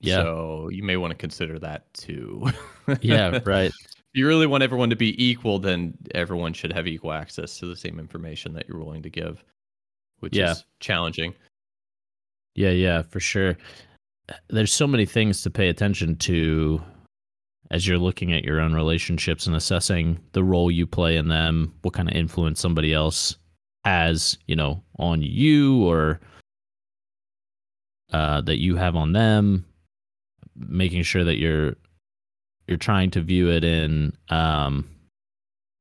yeah. So you may want to consider that too. yeah. Right. If you really want everyone to be equal, then everyone should have equal access to the same information that you're willing to give, which yeah. is challenging. Yeah. Yeah. For sure. There's so many things to pay attention to as you're looking at your own relationships and assessing the role you play in them, what kind of influence somebody else has, you know, on you or uh, that you have on them, making sure that you're you're trying to view it in um,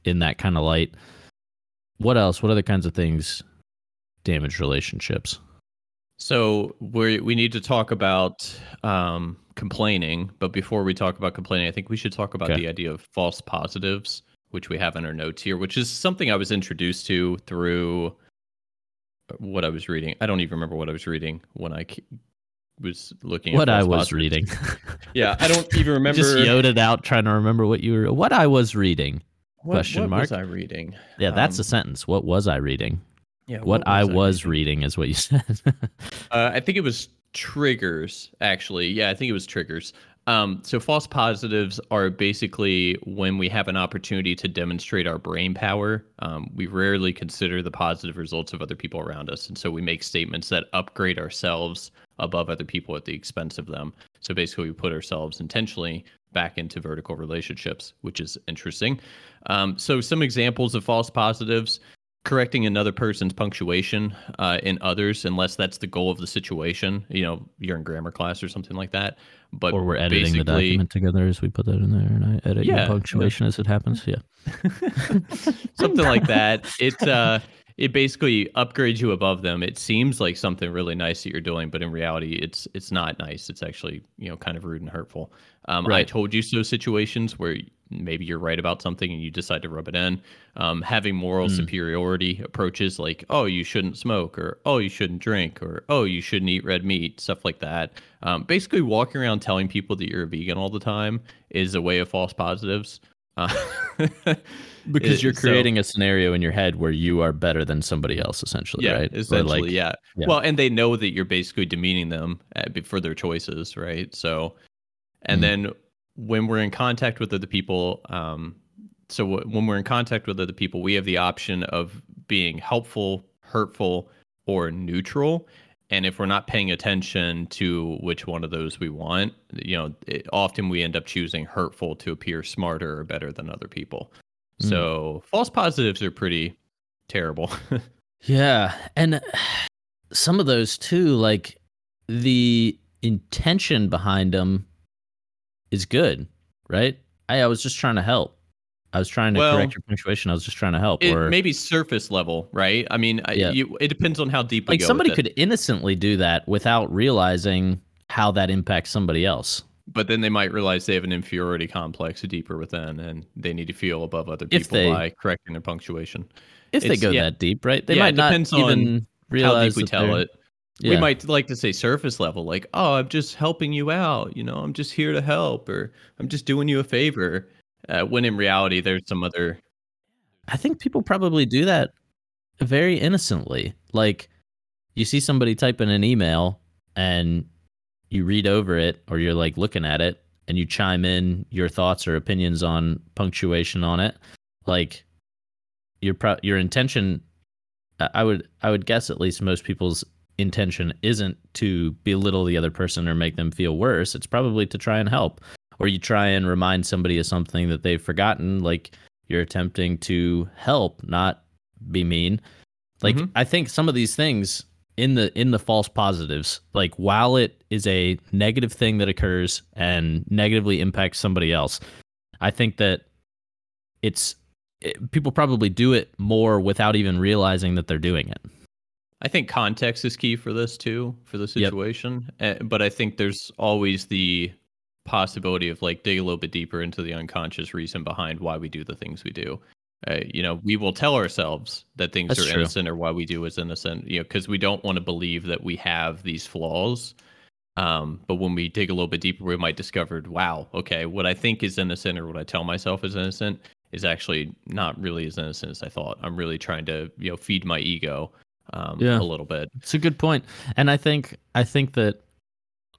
in that kind of light. What else? What other kinds of things damage relationships? So we we need to talk about um, complaining, but before we talk about complaining, I think we should talk about okay. the idea of false positives, which we have in our notes here, which is something I was introduced to through what I was reading. I don't even remember what I was reading when I was looking what I was positives. reading. yeah, I don't even remember. Just yoded out trying to remember what you were. What I was reading. What, question what mark. was I reading? Yeah, that's um, a sentence. What was I reading? Yeah, what, what was I, I was reading? reading is what you said. uh, I think it was triggers, actually. Yeah, I think it was triggers. Um, so false positives are basically when we have an opportunity to demonstrate our brain power. Um, we rarely consider the positive results of other people around us, and so we make statements that upgrade ourselves above other people at the expense of them. So basically, we put ourselves intentionally back into vertical relationships, which is interesting. Um, so some examples of false positives correcting another person's punctuation uh, in others unless that's the goal of the situation. You know, you're in grammar class or something like that. But or we're editing the document together as we put that in there, and I edit Yeah, your punctuation as it happens. Yeah. something like that. It uh, it basically upgrades you above them. It seems like something really nice that you're doing, but in reality, it's it's not nice. It's actually you know kind of rude and hurtful. Um, I told you so situations where maybe you're right about something and you decide to rub it in. Um, having moral Mm. superiority approaches like oh you shouldn't smoke or oh you shouldn't drink or oh you shouldn't eat red meat stuff like that. Um, basically, walking around telling people that you're a vegan all the time is a way of false positives. Uh, Because it- you're so- creating a scenario in your head where you are better than somebody else, essentially, yeah, right? Essentially, like, yeah. yeah. Well, and they know that you're basically demeaning them uh, for their choices, right? So, and Mhm. then when we're in contact with other people, um, so w- when we're in contact with other people, we have the option of being helpful, hurtful, or neutral. And if we're not paying attention to which one of those we want, you know, it, often we end up choosing hurtful to appear smarter or better than other people. Mm. So false positives are pretty terrible. Yeah, and some of those too, like the intention behind them is good, right? I, I was just trying to help. I was trying to Well, correct your punctuation. I was just trying to help. It or maybe surface level, right? I mean, I Yeah. you, it depends on how deep like go somebody it. could innocently do that without realizing how that impacts somebody else. but then they might realize they have an inferiority complex deeper within, and they need to feel above other people they- by correcting their punctuation. If they go yeah. that deep, right? They Yeah, might it not even How realize deep we tell they're- it. We might like to say surface level, like, "Oh, I'm just helping you out. You know, I'm just here to help, or I'm just doing you a favor." Uh, when in reality, there's some other. I think people probably do that very innocently. Like you see somebody type in an email and you read over it or you're like looking at it and you chime in your thoughts or opinions on punctuation on it. Like your pro- your intention I would I would guess at least most people's intention isn't to belittle the other person or make them feel worse. It's probably to try and help. Or you try and remind somebody of something that they've forgotten like you're attempting to help not be mean like Mhm. i think some of these things in the in the false positives like while it is a negative thing that occurs and negatively impacts somebody else i think that it's it, people probably do it more without even realizing that they're doing it I think context is key for this too, for the Yep. situation. Uh, but I think there's always the possibility of like dig a little bit deeper into the unconscious reason behind why we do the things we do. Uh, you know, we will tell ourselves that things That's are true. innocent or why we do is innocent. You know, because we don't want to believe that we have these flaws. Um, but when we dig a little bit deeper, we might discover, wow, okay, what I think is innocent or what I tell myself is innocent is actually not really as innocent as I thought. I'm really trying to, you know, feed my ego um, Yeah. a little bit. It's a good point, and I think I think that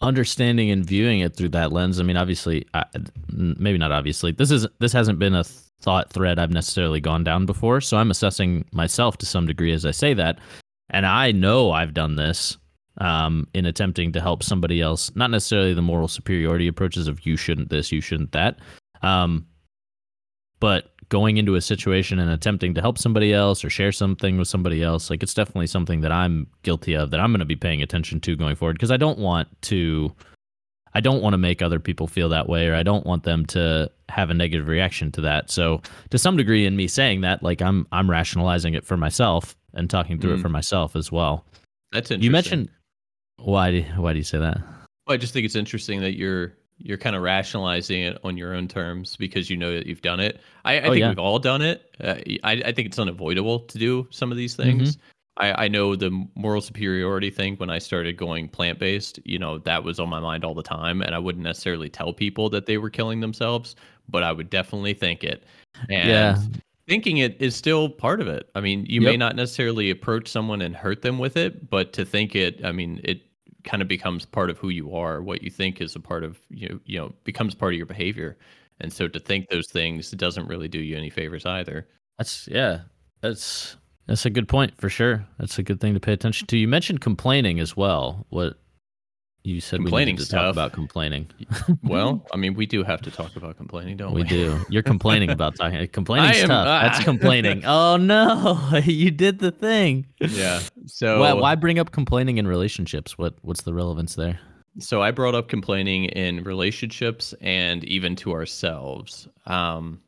understanding and viewing it through that lens. I mean, obviously, I, maybe not obviously. This is this hasn't been a thought thread I've necessarily gone down before, so I'm assessing myself to some degree as I say that, and I know I've done this um, in attempting to help somebody else. Not necessarily the moral superiority approaches of you shouldn't this, you shouldn't that, um, but going into a situation and attempting to help somebody else or share something with somebody else like it's definitely something that i'm guilty of that i'm going to be paying attention to going forward because i don't want to i don't want to make other people feel that way or i don't want them to have a negative reaction to that so to some degree in me saying that like i'm i'm rationalizing it for myself and talking through it Mm. for myself as well That's interesting. you mentioned why do, why do you say that Well, I just think it's interesting that you're you're kind of rationalizing it on your own terms because you know that you've done it. I, I Oh, think yeah. we've all done it. Uh, I, I think it's unavoidable to do some of these things. Mm-hmm. I, I know the moral superiority thing when I started going plant based, you know, that was on my mind all the time. And I wouldn't necessarily tell people that they were killing themselves, but I would definitely think it. And Yeah. thinking it is still part of it. I mean, you may not necessarily approach someone and hurt them with it, but to think it, I mean, it kind of becomes part of who you are. What you think is a part of you, you know, becomes part of your behavior. And so to think those things doesn't really do you any favors either. That's yeah. That's that's a good point for sure. That's a good thing to pay attention to. You mentioned complaining as well. What You said we Complaining needed to stuff. talk about complaining. well, I mean, we do have to talk about complaining, don't we? We do. You're complaining about talking. Complaining tough. That's complaining. Oh no, you did the thing. Yeah. So why, why bring up complaining in relationships? What what's the relevance there? So I brought up complaining in relationships and even to ourselves. Um,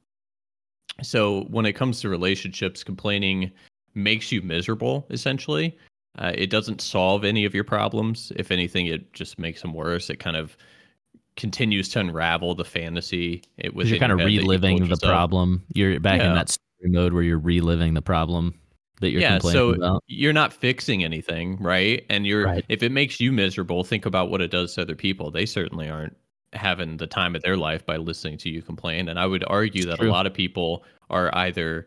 so when it comes to relationships, complaining makes you miserable. Essentially, uh, it doesn't solve any of your problems. If anything, it just makes them worse. It kind of continues to unravel the fantasy. It 'Cause within you're kind of your head that you reliving the problem. You're back in that story mode where you're reliving the problem that you're complaining about. yeah, so about. you're not fixing anything, right? And you're Right. if it makes you miserable, think about what it does to other people. They certainly aren't having the time of their life by listening to you complain. And I would argue that true. a lot of people are either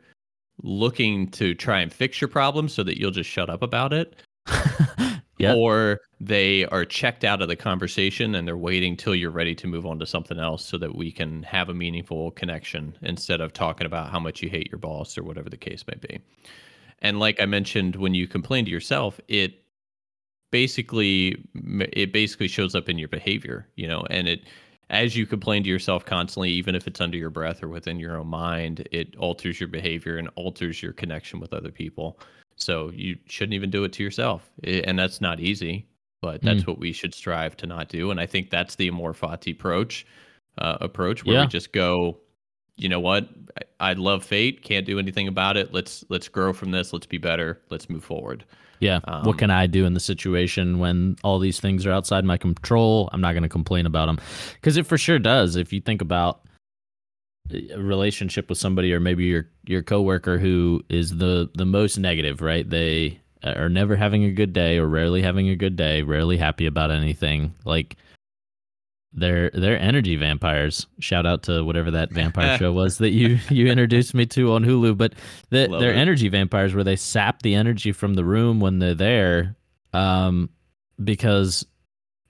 looking to try and fix your problem so that you'll just shut up about it, Yep. or they are checked out of the conversation and they're waiting till you're ready to move on to something else so that we can have a meaningful connection instead of talking about how much you hate your boss or whatever the case may be. And like I mentioned, when you complain to yourself, it basically it basically shows up in your behavior, you know, and it as you complain to yourself constantly, even if it's under your breath or within your own mind, it alters your behavior and alters your connection with other people. So you shouldn't even do it to yourself, and that's not easy. But that's what we should strive to not do, and I think that's the amor fati approach. Uh, approach where Yeah. we just go, you know what? I, I love fate. Can't do anything about it. Let's let's grow from this. Let's be better. Let's move forward. Yeah. Um, what can I do in the situation when all these things are outside my control? I'm not going to complain about them because it for sure does. If you think about a relationship with somebody or maybe your your coworker who is the the most negative, right? They are never having a good day or rarely having a good day, rarely happy about anything. Like they're they're energy vampires. Shout out to whatever that vampire show was that you you introduced me to on Hulu. But the, they're it. energy vampires where they sap the energy from the room when they're there, um, because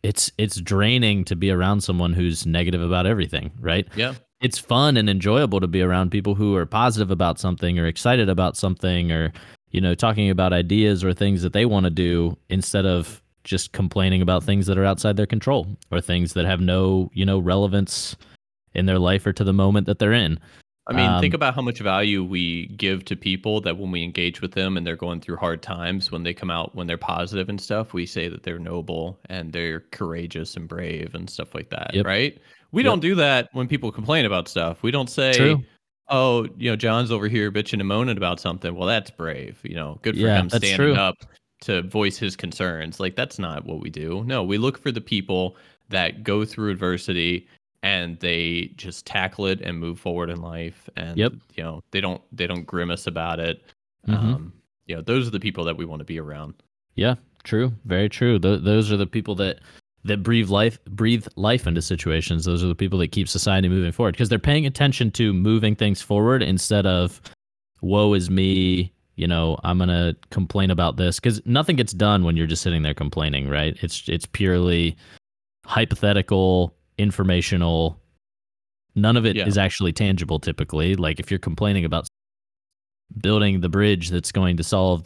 it's it's draining to be around someone who's negative about everything. Right? Yeah. It's fun and enjoyable to be around people who are positive about something or excited about something or you know talking about ideas or things that they want to do instead of just complaining about things that are outside their control or things that have no you know relevance in their life or to the moment that they're in I mean, think Um, about how much value we give to people that when we engage with them and they're going through hard times, when they come out, when they're positive and stuff, we say that they're noble and they're courageous and brave and stuff like that, Yep. right? We Yep. don't do that when people complain about stuff. We don't say, True. oh, you know, John's over here bitching and moaning about something. Well, that's brave. You know, good for Yeah, him standing true. up to voice his concerns. Like, that's not what we do. No, we look for the people that go through adversity and they just tackle it and move forward in life and Yep. you know they don't they don't grimace about it Mhm. um you know those are the people that we want to be around yeah true very true Th- those are the people that that breathe life breathe life into situations those are the people that keep society moving forward because they're paying attention to moving things forward instead of woe is me you know i'm gonna complain about this because nothing gets done when you're just sitting there complaining right? It's it's purely hypothetical informational. None of it is Yeah. actually tangible typically. Like if you're complaining about building the bridge that's going to solve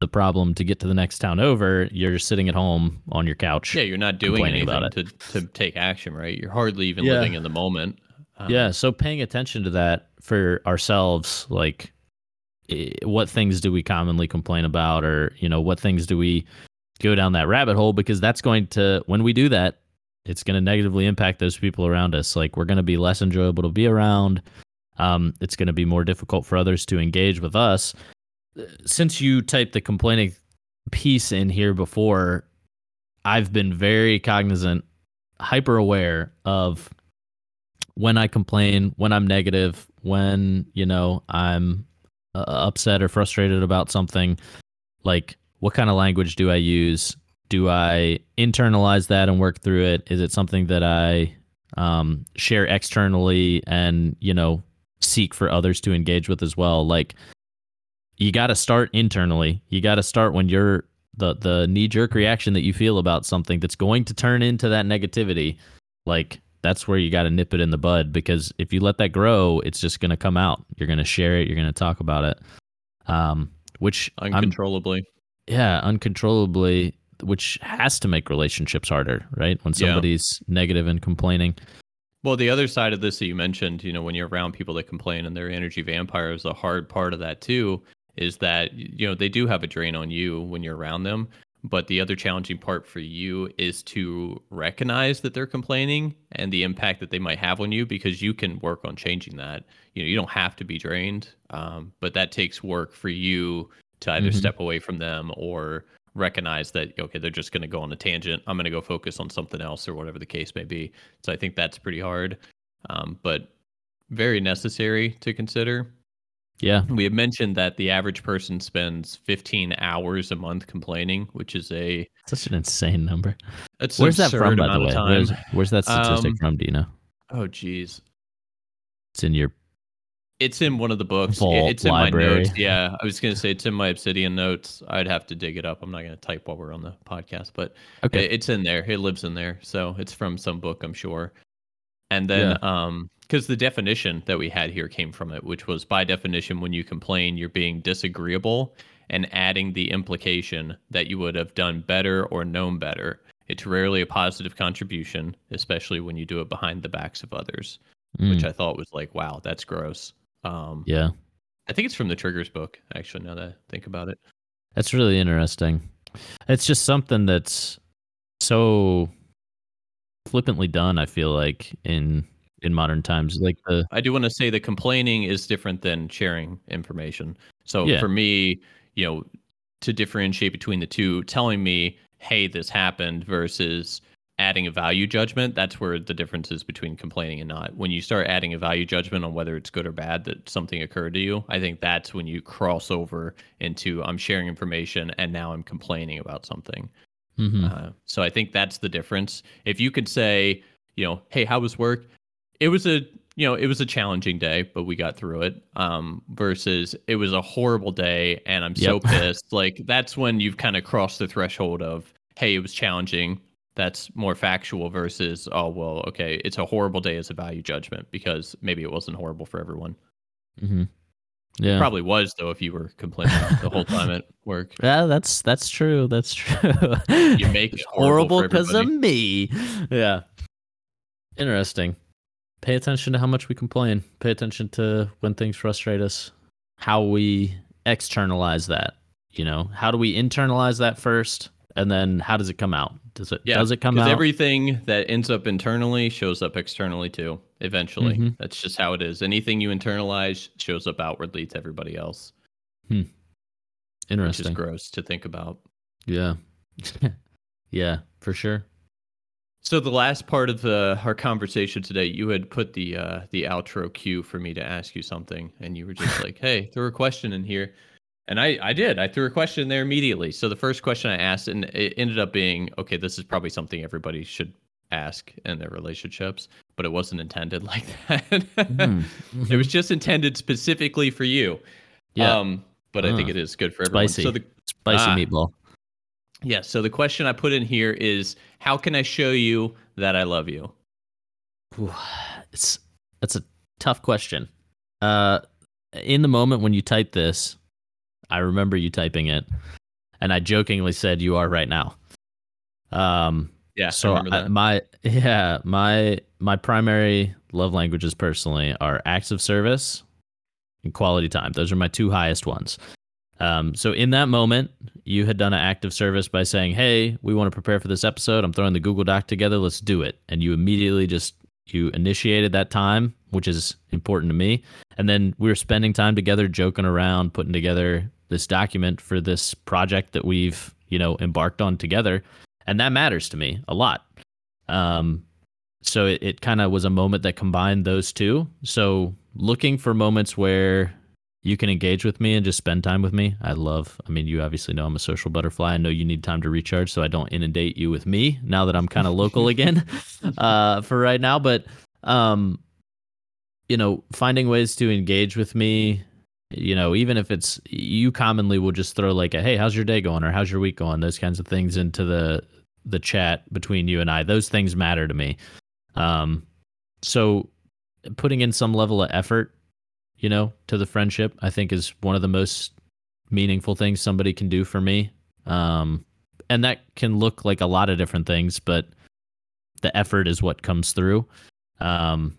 the problem to get to the next town over you're just sitting at home on your couch yeah you're not doing Complaining about anything to to take action right? You're hardly even Yeah. living in the moment. Um, yeah so paying attention to that for ourselves like what things do we commonly complain about or you know what things do we go down that rabbit hole? Because that's going to when we do that it's going to negatively impact those people around us. Like we're going to be less enjoyable to be around. Um, it's going to be more difficult for others to engage with us. Uh, since you typed the complaining piece in here before i've been very cognizant hyper aware of when I complain, when I'm negative, when, you know, I'm uh, upset or frustrated about something, like what kind of language do I use? Do I internalize that and work through it? Is it something that I um, share externally and, you know, seek for others to engage with as well? Like, you got to start internally. You got to start when you're the the knee jerk reaction that you feel about something that's going to turn into that negativity. Like that's where you got to nip it in the bud because if you let that grow, it's just going to come out. You're going to share it. You're going to talk about it. Um, which I'm uncontrollably yeah, uncontrollably. which has to make relationships harder, right? When Yeah. somebody's negative and complaining. Well, the other side of this that you mentioned, you know, when you're around people that complain and they're energy vampires, a hard part of that too is that you know they do have a drain on you when you're around them. But the other challenging part for you is to recognize that they're complaining and the impact that they might have on you because you can work on changing that. You know, you don't have to be drained, um, but that takes work for you to either Mhm. step away from them or recognize that okay they're just going to go on a tangent i'm going to go focus on something else or whatever the case may be so i think that's pretty hard um, but very necessary to consider Yeah. we had mentioned that the average person spends 15 hours a month complaining which is a Such an insane number. Where's that from, by the way? Where's, where's that statistic Um, from? Do you know? oh geez It's in your. it's in one of the books Vault it's in library. my notes yeah i was going to say it's in my obsidian notes i'd have to dig it up i'm not going to type while we're on the podcast but Okay. It- It's in there. It lives in there. So it's from some book, I'm sure. And then um because the definition that we had here came from it, which was by definition when you complain, you're being disagreeable and adding the implication that you would have done better or known better. It's rarely a positive contribution, especially when you do it behind the backs of others, which Mm, I thought was like, wow, that's gross. Um yeah. I think it's from the Triggers book, actually, now that I think about it. That's really interesting. It's just something that's so flippantly done. I feel like in in modern times, like the I do want to say that complaining is different than sharing information. So Yeah. for me, you know, to differentiate between the two, telling me, "Hey, this happened," versus adding a value judgment, that's where the difference is between complaining and not. When you start adding a value judgment on whether it's good or bad that something occurred to you, I think that's when you cross over into I'm sharing information and now I'm complaining about something. Mhm. Uh, so I think that's the difference. If you could say, you know, hey, how was work? It was a, you know, it was a challenging day, but we got through it. Um, versus it was a horrible day and I'm so pissed. Like that's when you've kind of crossed the threshold of, hey, it was challenging. That's more factual versus, oh well, okay, it's a horrible day as a value judgment because maybe it wasn't horrible for everyone. Mm-hmm. Yeah. Probably was though if you were complaining the whole time at work. Yeah, that's that's true. That's true. You make it horrible because of me. Yeah. Interesting. Pay attention to how much we complain. Pay attention to when things frustrate us. How we externalize that. You know, how do we internalize that first, and then how does it come out? Does it Yeah, does it come Because out? everything that ends up internally shows up externally too. Eventually, Mhm. that's just how it is. Anything you internalize shows up outwardly to everybody else, Interesting. which is Interesting. gross to think about. Yeah. yeah, for sure. So the last part of the our conversation today, you had put the uh, the outro cue for me to ask you something, and you were just like, "Hey, throw a question in here," and I I did. I threw a question in there immediately. So the first question I asked, and it ended up being, "Okay, this is probably something everybody should ask in their relationships," but it wasn't intended like that. Mhm. it was just intended specifically for you. Yeah. Um, but I think it is good for everyone. Spicy. So the Spicy ah. meatball. Yeah, so the question I put in here is how can I show you that I love you? Ooh, it's that's a tough question. Uh, in the moment when you type this, I remember you typing it, and I jokingly said, "You are right now." Um, Yeah, so I- my yeah my my primary love languages personally are acts of service and quality time. Those are my two highest ones. Um, so in that moment, you had done an act of service by saying, "Hey, we want to prepare for this episode. I'm throwing the Google Doc together. Let's do it." And you immediately just you initiated that time, which is important to me. And then we were spending time together, joking around, putting together this document for this project that we've you know embarked on together, and that matters to me a lot. Um, so it, it kind of was a moment that combined those two. So looking for moments where you can engage with me and just spend time with me. I love, I mean, you obviously know I'm a social butterfly. I know you need time to recharge, so I don't inundate you with me now that I'm kind of local again uh, for right now. But, um, you know, finding ways to engage with me, you know, even if it's, you commonly will just throw like a, hey, how's your day going? Or how's your week going? Those kinds of things into the, the chat between you and I. Those things matter to me. Um, so putting in some level of effort you know, to the friendship, I think is one of the most meaningful things somebody can do for me. Um, and that can look like a lot of different things, but the effort is what comes through. Um,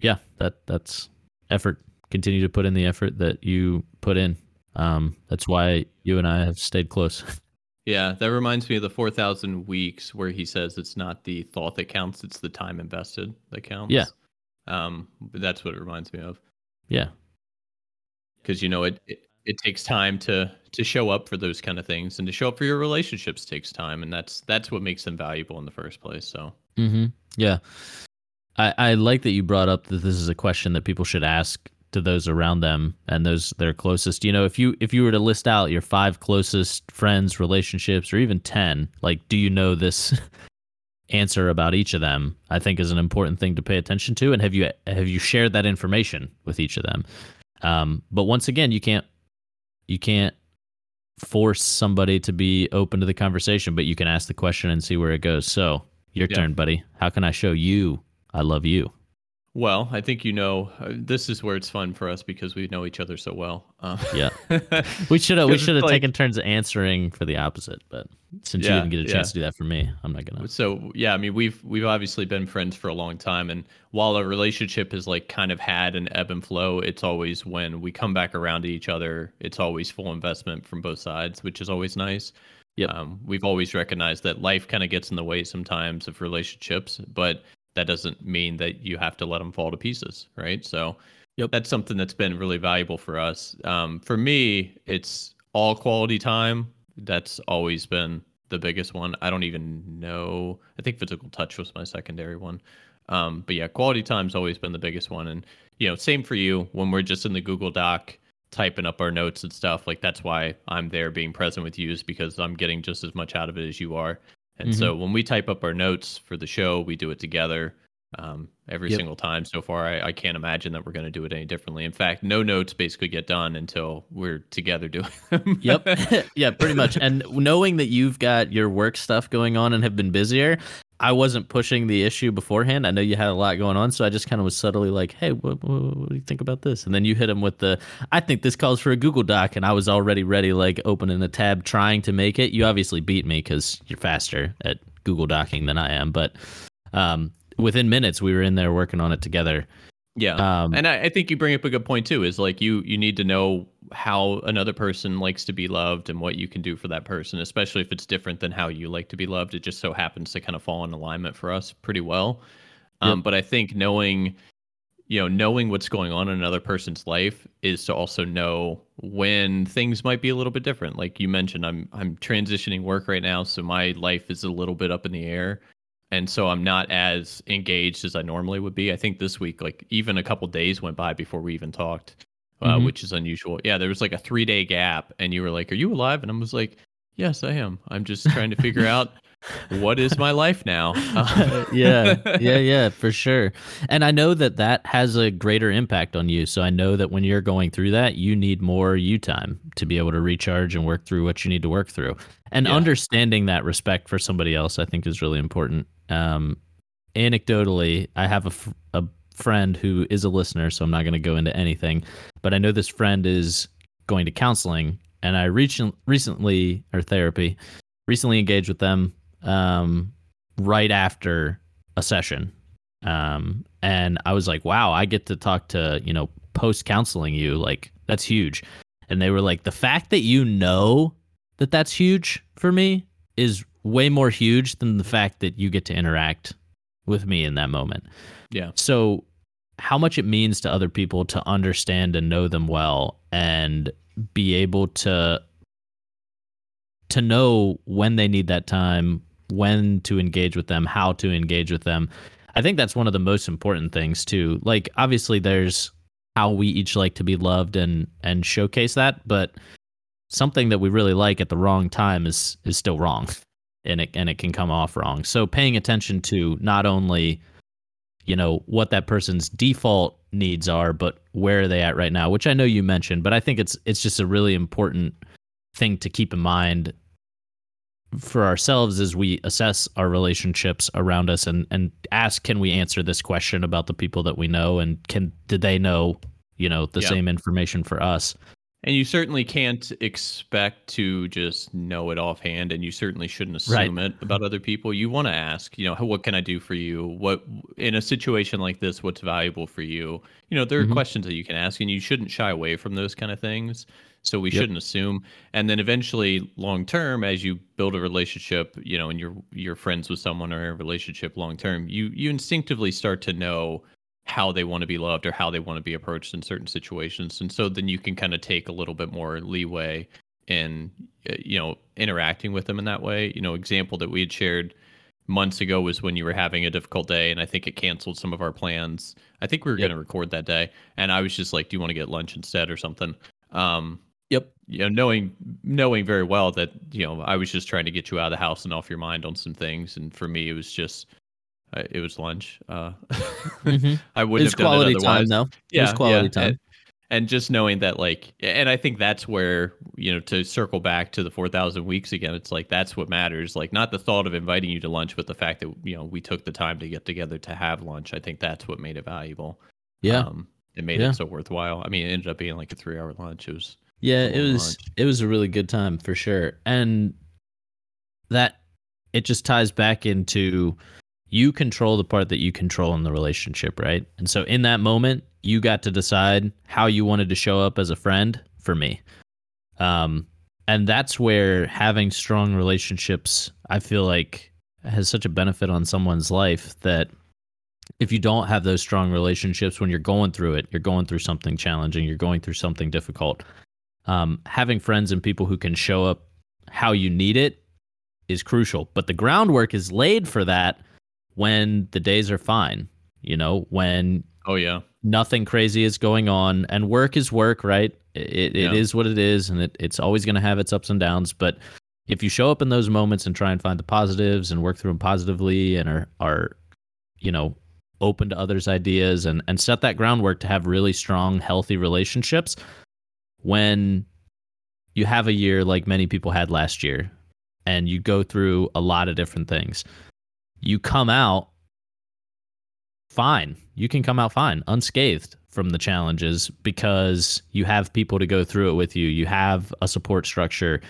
yeah, that that's effort. Continue to put in the effort that you put in. Um, that's why you and I have stayed close. Yeah, that reminds me of the 4,000 weeks where he says it's not the thought that counts, it's the time invested that counts. Yeah. Um, that's what it reminds me of. Yeah. Because, you know, it, it, it takes time to to show up for those kind of things and to show up for your relationships takes time and that's that's what makes them valuable in the first place so mm-hmm. yeah I, I like that you brought up that this is a question that people should ask to those around them and those their closest you know if you if you were to list out your five closest friends relationships or even 10 like do you know this answer about each of them i think is an important thing to pay attention to and have you have you shared that information with each of them um, but once again you can't you can't force somebody to be open to the conversation, but you can ask the question and see where it goes. So, your yeah. turn, buddy. How can I show you I love you? Well, I think you know uh, this is where it's fun for us because we know each other so well. Uh, yeah, we should have we should have like, taken turns answering for the opposite, but since yeah, you didn't get a chance yeah. to do that for me, I'm not gonna. So yeah, I mean we've we've obviously been friends for a long time, and while our relationship has like kind of had an ebb and flow, it's always when we come back around to each other, it's always full investment from both sides, which is always nice. Yeah, um, we've always recognized that life kind of gets in the way sometimes of relationships, but that doesn't mean that you have to let them fall to pieces, right? So yep. that's something that's been really valuable for us. Um, for me, it's all quality time. That's always been the biggest one. I don't even know. I think physical touch was my secondary one. Um, but yeah, quality time's always been the biggest one. And you know, same for you when we're just in the Google Doc typing up our notes and stuff. Like that's why I'm there being present with you is because I'm getting just as much out of it as you are. And mm-hmm. so when we type up our notes for the show, we do it together um, every yep. single time so far. I, I can't imagine that we're going to do it any differently. In fact, no notes basically get done until we're together doing them. yep. yeah, pretty much. And knowing that you've got your work stuff going on and have been busier, I wasn't pushing the issue beforehand. I know you had a lot going on, so I just kind of was subtly like, "Hey, what, what, what, do you think about this?" And then you hit him with the, "I think this calls for a Google Doc," and I was already ready, like opening a tab, trying to make it. You obviously beat me because you're faster at Google Docking than I am, but um, within minutes we were in there working on it together. Yeah, um, and I, I think you bring up a good point too. Is like you you need to know how another person likes to be loved and what you can do for that person, especially if it's different than how you like to be loved. It just so happens to kind of fall in alignment for us pretty well. Um, yep. But I think knowing, you know, knowing what's going on in another person's life is to also know when things might be a little bit different. Like you mentioned, I'm I'm transitioning work right now, so my life is a little bit up in the air and so I'm not as engaged as I normally would be. I think this week, like even a couple days went by before we even talked, uh, mm-hmm. which is unusual. Yeah, there was like a three day gap, and you were like, "Are you alive?" And I was like, "Yes, I am. I'm just trying to figure out what is my life now." yeah, yeah, yeah, for sure. And I know that that has a greater impact on you. So I know that when you're going through that, you need more you time to be able to recharge and work through what you need to work through. And yeah. understanding that respect for somebody else, I think, is really important. Um, anecdotally, I have a, a friend who is a listener, so I'm not going to go into anything, but I know this friend is going to counseling, and I recent, recently, or therapy, recently engaged with them um, right after a session. Um, and I was like, wow, I get to talk to, you know, post counseling you. Like, that's huge. And they were like, the fact that you know that that's huge for me is way more huge than the fact that you get to interact with me in that moment. Yeah. So how much it means to other people to understand and know them well and be able to to know when they need that time, when to engage with them, how to engage with them. I think that's one of the most important things too. Like obviously there's how we each like to be loved and and showcase that, but something that we really like at the wrong time is is still wrong and it and it can come off wrong. So paying attention to not only you know what that person's default needs are, but where are they at right now, which I know you mentioned, but I think it's it's just a really important thing to keep in mind for ourselves as we assess our relationships around us and and ask can we answer this question about the people that we know and can did they know you know the yeah. same information for us And you certainly can't expect to just know it offhand, and you certainly shouldn't assume right. it about other people. You want to ask, you know, what can I do for you? What in a situation like this, what's valuable for you? You know, there are mm-hmm. questions that you can ask, and you shouldn't shy away from those kind of things. So we yep. shouldn't assume. And then eventually, long term, as you build a relationship, you know, and you're you're friends with someone or a relationship long term, you you instinctively start to know how they want to be loved or how they want to be approached in certain situations and so then you can kind of take a little bit more leeway in uh, you know interacting with them in that way. You know example that we had shared months ago was when you were having a difficult day and i think it canceled some of our plans. I think we were yep. going to record that day and i was just like do you want to get lunch instead or something? Um yep. you know knowing knowing very well that you know i was just trying to get you out of the house and off your mind on some things and for me it was just it was lunch. Uh, mm-hmm. I wouldn't it's have done quality it otherwise. time though. Yeah, it was quality yeah. time. And, and, just knowing that, like, and I think that's where you know to circle back to the four thousand weeks again. It's like that's what matters. Like, not the thought of inviting you to lunch, but the fact that you know we took the time to get together to have lunch. I think that's what made it valuable. Yeah, um, it made yeah. it so worthwhile. I mean, it ended up being like a three-hour lunch. It was yeah, it was lunch. it was a really good time for sure, and that it just ties back into you control the part that you control in the relationship, right? And so in that moment, you got to decide how you wanted to show up as a friend for me. Um, and that's where having strong relationships, I feel like, has such a benefit on someone's life that if you don't have those strong relationships when you're going through it, you're going through something challenging, you're going through something difficult. Um, having friends and people who can show up how you need it is crucial. But the groundwork is laid for that when the days are fine, you know, when oh yeah, nothing crazy is going on and work is work, right? It it yeah. is what it is and it, it's always going to have its ups and downs, but if you show up in those moments and try and find the positives and work through them positively and are are you know open to others ideas and and set that groundwork to have really strong healthy relationships when you have a year like many people had last year and you go through a lot of different things you come out fine. You can come out fine, unscathed from the challenges because you have people to go through it with you. You have a support structure.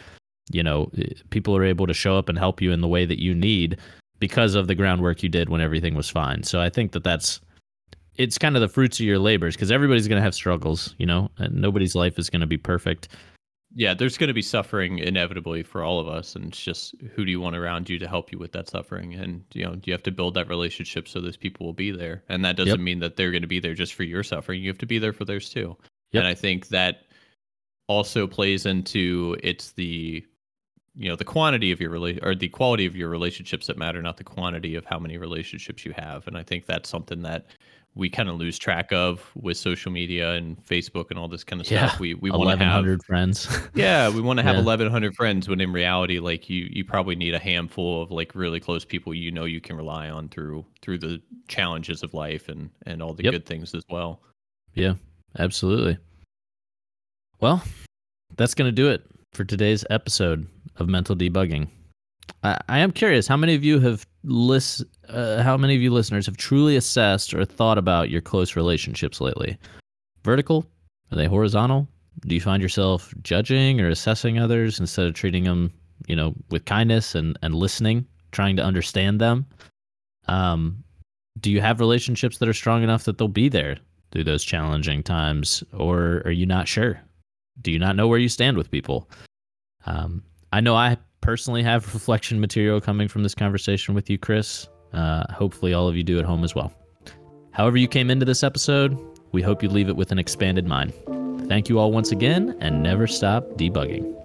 You know, eh, people are able to show up and help you in the way that you need because of the groundwork you did when everything was fine. So I think that that's it's kind of the fruits of your labors because everybody's going to have struggles, you know, and nobody's life is going to be perfect yeah, there's going to be suffering inevitably for all of us, and it's just who do you want around you to help you with that suffering, and you know you have to build that relationship so those people will be there, and that doesn't yep. mean that they're going to be there just for your suffering. You have to be there for theirs too, yep. and I think that also plays into it's the you know the quantity of your relation or the quality of your relationships that matter, not the quantity of how many relationships you have, and I think that's something that we kind of lose track of with social media and Facebook and all this kind of yeah, stuff. We we want to have friends. yeah, we want to have yeah. 1100 friends when in reality like you you probably need a handful of like really close people you know you can rely on through through the challenges of life and and all the yep. good things as well. Yeah, absolutely. Well, that's going to do it for today's episode of Mental Debugging. I, I am curious how many of you have list uh, how many of you listeners have truly assessed or thought about your close relationships lately? Vertical? Are they horizontal? Do you find yourself judging or assessing others instead of treating them, you know, with kindness and, and listening, trying to understand them? Um, do you have relationships that are strong enough that they'll be there through those challenging times, or are you not sure? Do you not know where you stand with people? Um, I know I personally have reflection material coming from this conversation with you, Chris. Uh, hopefully, all of you do at home as well. However, you came into this episode, we hope you leave it with an expanded mind. Thank you all once again, and never stop debugging.